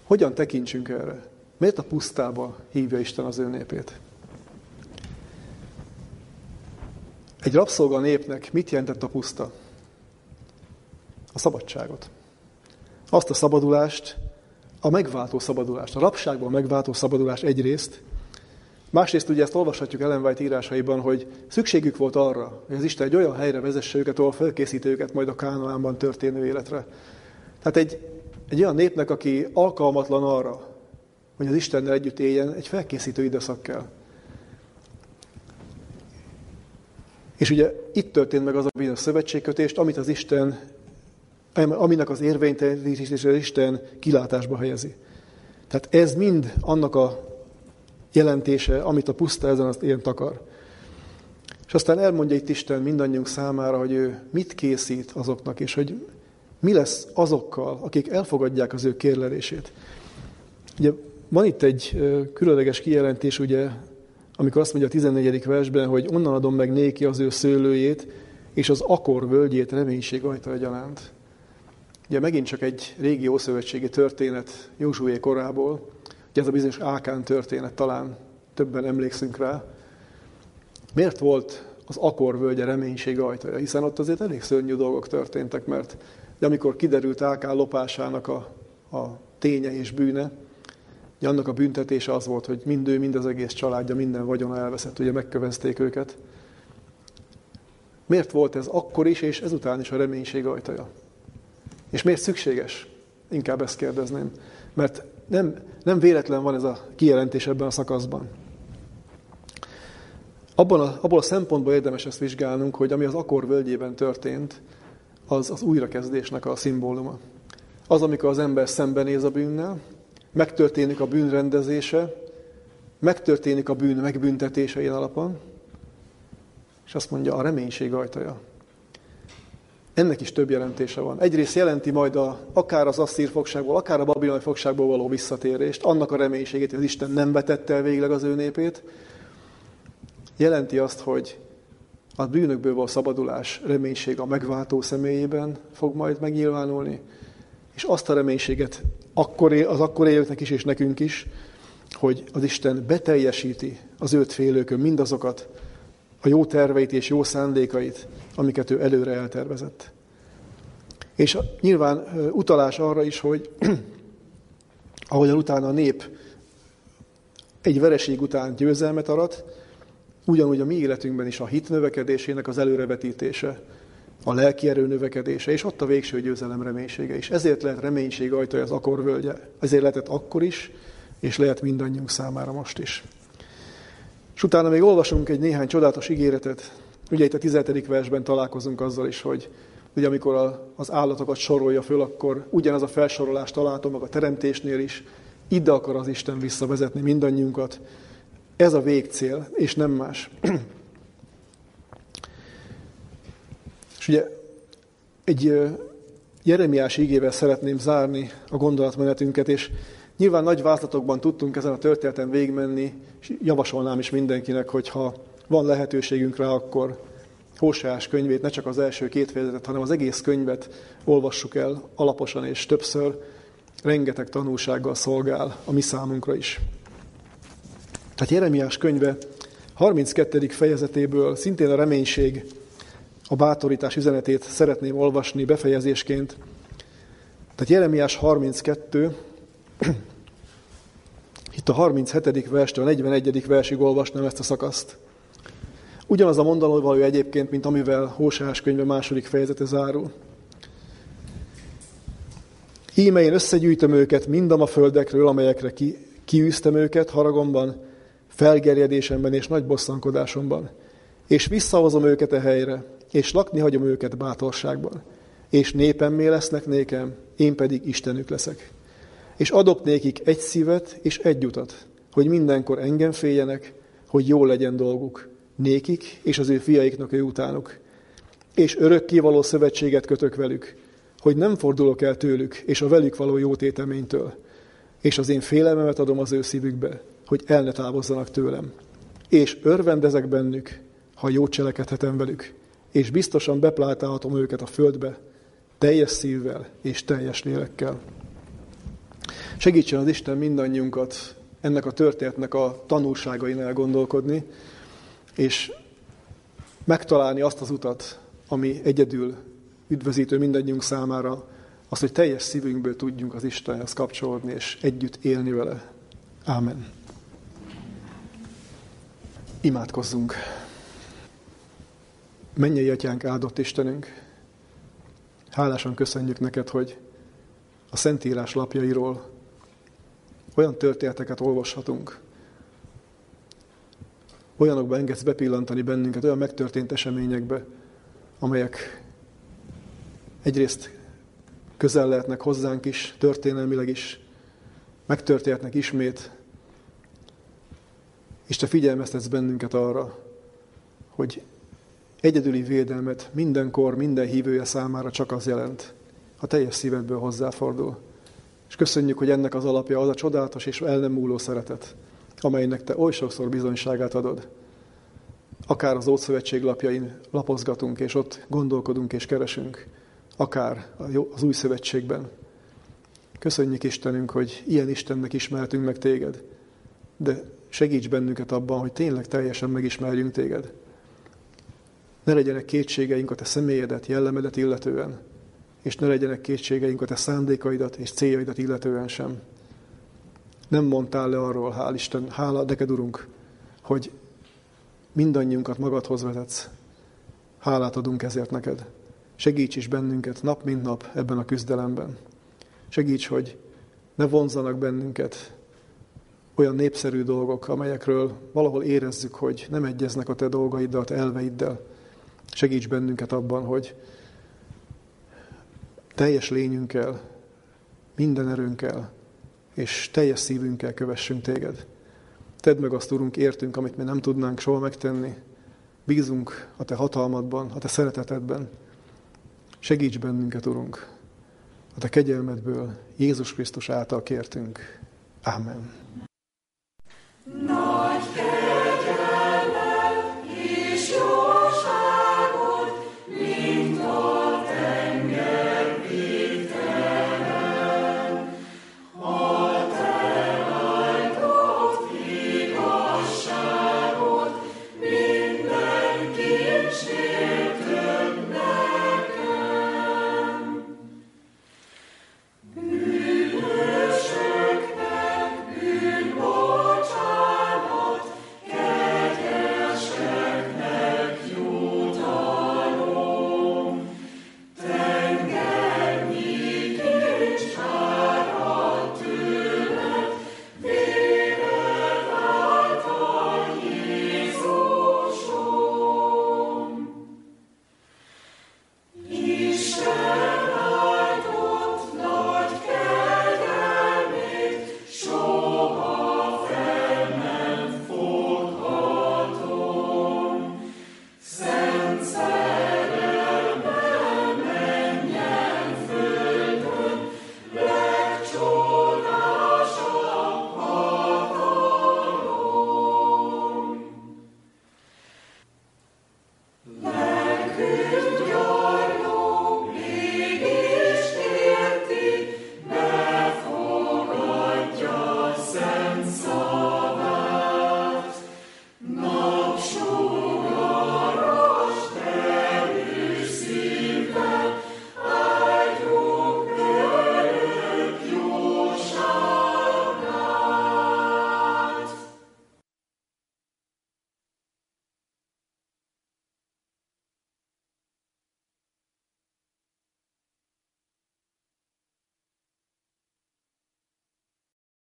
Hogyan tekintsünk erre? Miért a pusztába hívja Isten az ő népét? Egy rabszolga népnek mit jelentett a puszta? A szabadságot. Azt a szabadulást, a megváltó szabadulást, a rabságból megváltó szabadulást egyrészt, Másrészt ugye ezt olvashatjuk Ellen White írásaiban, hogy szükségük volt arra, hogy az Isten egy olyan helyre vezesse őket, ahol felkészíti őket majd a Kánaánban történő életre. Tehát egy, egy olyan népnek, aki alkalmatlan arra, hogy az Istennel együtt éljen, egy felkészítő időszak kell. És ugye itt történt meg az a bizonyos szövetségkötést, amit az Isten, aminek az érvénytelítését az Isten kilátásba helyezi. Tehát ez mind annak a jelentése, amit a puszta ezen az ilyen takar. És aztán elmondja itt Isten mindannyiunk számára, hogy ő mit készít azoknak, és hogy mi lesz azokkal, akik elfogadják az ő kérlelését. Ugye van itt egy különleges kijelentés, ugye, amikor azt mondja a 14. versben, hogy onnan adom meg néki az ő szőlőjét, és az akor völgyét reménység ajta egyaránt. Ugye megint csak egy régi ószövetségi történet Józsué korából, ugye ez a bizonyos Ákán történet, talán többen emlékszünk rá. Miért volt az akor völgye reménység ajtaja? Hiszen ott azért elég szörnyű dolgok történtek, mert de amikor kiderült Ákán lopásának a, a ténye és bűne, ugye annak a büntetése az volt, hogy mind ő, mind az egész családja, minden vagyona elveszett, ugye megkövezték őket. Miért volt ez akkor is, és ezután is a reménység ajtaja? És miért szükséges? Inkább ezt kérdezném. Mert nem, nem véletlen van ez a kijelentés ebben a szakaszban. Abban a, abból a szempontból érdemes ezt vizsgálnunk, hogy ami az Akor völgyében történt, az az újrakezdésnek a szimbóluma. Az, amikor az ember szembenéz a bűnnel, megtörténik a bűn rendezése, megtörténik a bűn megbüntetése ilyen alapon, és azt mondja, a reménység ajtaja. Ennek is több jelentése van. Egyrészt jelenti majd a, akár az asszír fogságból, akár a babiloni fogságból való visszatérést, annak a reménységét, hogy Isten nem vetette el végleg az ő népét. Jelenti azt, hogy a bűnökből való szabadulás reménység a megváltó személyében fog majd megnyilvánulni, és azt a reménységet akkor, az akkor élőknek is, és nekünk is, hogy az Isten beteljesíti az őt félőkön mindazokat, a jó terveit és jó szándékait, amiket ő előre eltervezett. És nyilván utalás arra is, hogy <clears throat> ahogyan utána a nép egy vereség után győzelmet arat, ugyanúgy a mi életünkben is a hit növekedésének az előrevetítése, a lelki erő növekedése, és ott a végső győzelem reménysége is. Ezért lehet reménység ajtaja az akorvölgye. Ezért lehetett akkor is, és lehet mindannyiunk számára most is. És utána még olvasunk egy néhány csodálatos ígéretet, Ugye itt a 17. versben találkozunk azzal is, hogy ugye amikor a, az állatokat sorolja föl, akkor ugyanaz a felsorolást találtam meg a teremtésnél is. Ide akar az Isten visszavezetni mindannyiunkat. Ez a végcél, és nem más. <clears throat> és ugye egy Jeremiás ígével szeretném zárni a gondolatmenetünket, és nyilván nagy vázlatokban tudtunk ezen a történeten végigmenni, és javasolnám is mindenkinek, hogyha van lehetőségünk rá, akkor Hóseás könyvét, ne csak az első két fejezetet, hanem az egész könyvet olvassuk el alaposan és többször, rengeteg tanulsággal szolgál a mi számunkra is. Tehát Jeremiás könyve 32. fejezetéből szintén a reménység, a bátorítás üzenetét szeretném olvasni befejezésként. Tehát Jeremiás 32, <clears throat> itt a 37. verstől a 41. versig olvasnám ezt a szakaszt. Ugyanaz a mondanó való egyébként, mint amivel Hósás könyve második fejezete zárul. Íme én összegyűjtöm őket mindam a földekről, amelyekre ki, kiűztem őket haragomban, felgerjedésemben és nagy bosszankodásomban. És visszahozom őket a helyre, és lakni hagyom őket bátorságban. És népemmé lesznek nékem, én pedig Istenük leszek. És adok nékik egy szívet és egy utat, hogy mindenkor engem féljenek, hogy jó legyen dolguk, nékik és az ő fiaiknak ő utánuk. És örökkévaló szövetséget kötök velük, hogy nem fordulok el tőlük és a velük való jótéteménytől, és az én félelmemet adom az ő szívükbe, hogy el ne távozzanak tőlem. És örvendezek bennük, ha jót cselekedhetem velük, és biztosan beplátálhatom őket a földbe, teljes szívvel és teljes lélekkel. Segítsen az Isten mindannyiunkat ennek a történetnek a tanulságain elgondolkodni, és megtalálni azt az utat, ami egyedül üdvözítő mindannyiunk számára, az, hogy teljes szívünkből tudjunk az Istenhez kapcsolódni, és együtt élni vele. Ámen. Imádkozzunk. Mennyei atyánk, áldott Istenünk, hálásan köszönjük neked, hogy a Szentírás lapjairól olyan történeteket olvashatunk, olyanokba engedsz bepillantani bennünket, olyan megtörtént eseményekbe, amelyek egyrészt közel lehetnek hozzánk is, történelmileg is, megtörténhetnek ismét, és te figyelmeztetsz bennünket arra, hogy egyedüli védelmet mindenkor, minden hívője számára csak az jelent, ha teljes szívedből hozzáfordul. És köszönjük, hogy ennek az alapja az a csodálatos és el nem múló szeretet, amelynek te oly sokszor bizonyságát adod. Akár az Ószövetség lapjain lapozgatunk, és ott gondolkodunk és keresünk, akár az Új Szövetségben. Köszönjük Istenünk, hogy ilyen Istennek ismertünk meg téged, de segíts bennünket abban, hogy tényleg teljesen megismerjünk téged. Ne legyenek kétségeink a te személyedet, jellemedet illetően, és ne legyenek kétségeink a te szándékaidat és céljaidat illetően sem. Nem mondtál le arról, hál' Isten, hála neked, Urunk, hogy mindannyiunkat magadhoz vezetsz. Hálát adunk ezért neked. Segíts is bennünket nap mint nap ebben a küzdelemben. Segíts, hogy ne vonzanak bennünket olyan népszerű dolgok, amelyekről valahol érezzük, hogy nem egyeznek a te dolgaiddal, te elveiddel. Segíts bennünket abban, hogy teljes lényünkkel, minden erőnkkel és teljes szívünkkel kövessünk téged. Tedd meg azt, Urunk, értünk, amit mi nem tudnánk soha megtenni. Bízunk a Te hatalmadban, a Te szeretetedben. Segíts bennünket, Urunk, a Te kegyelmedből Jézus Krisztus által kértünk. Amen. Nagy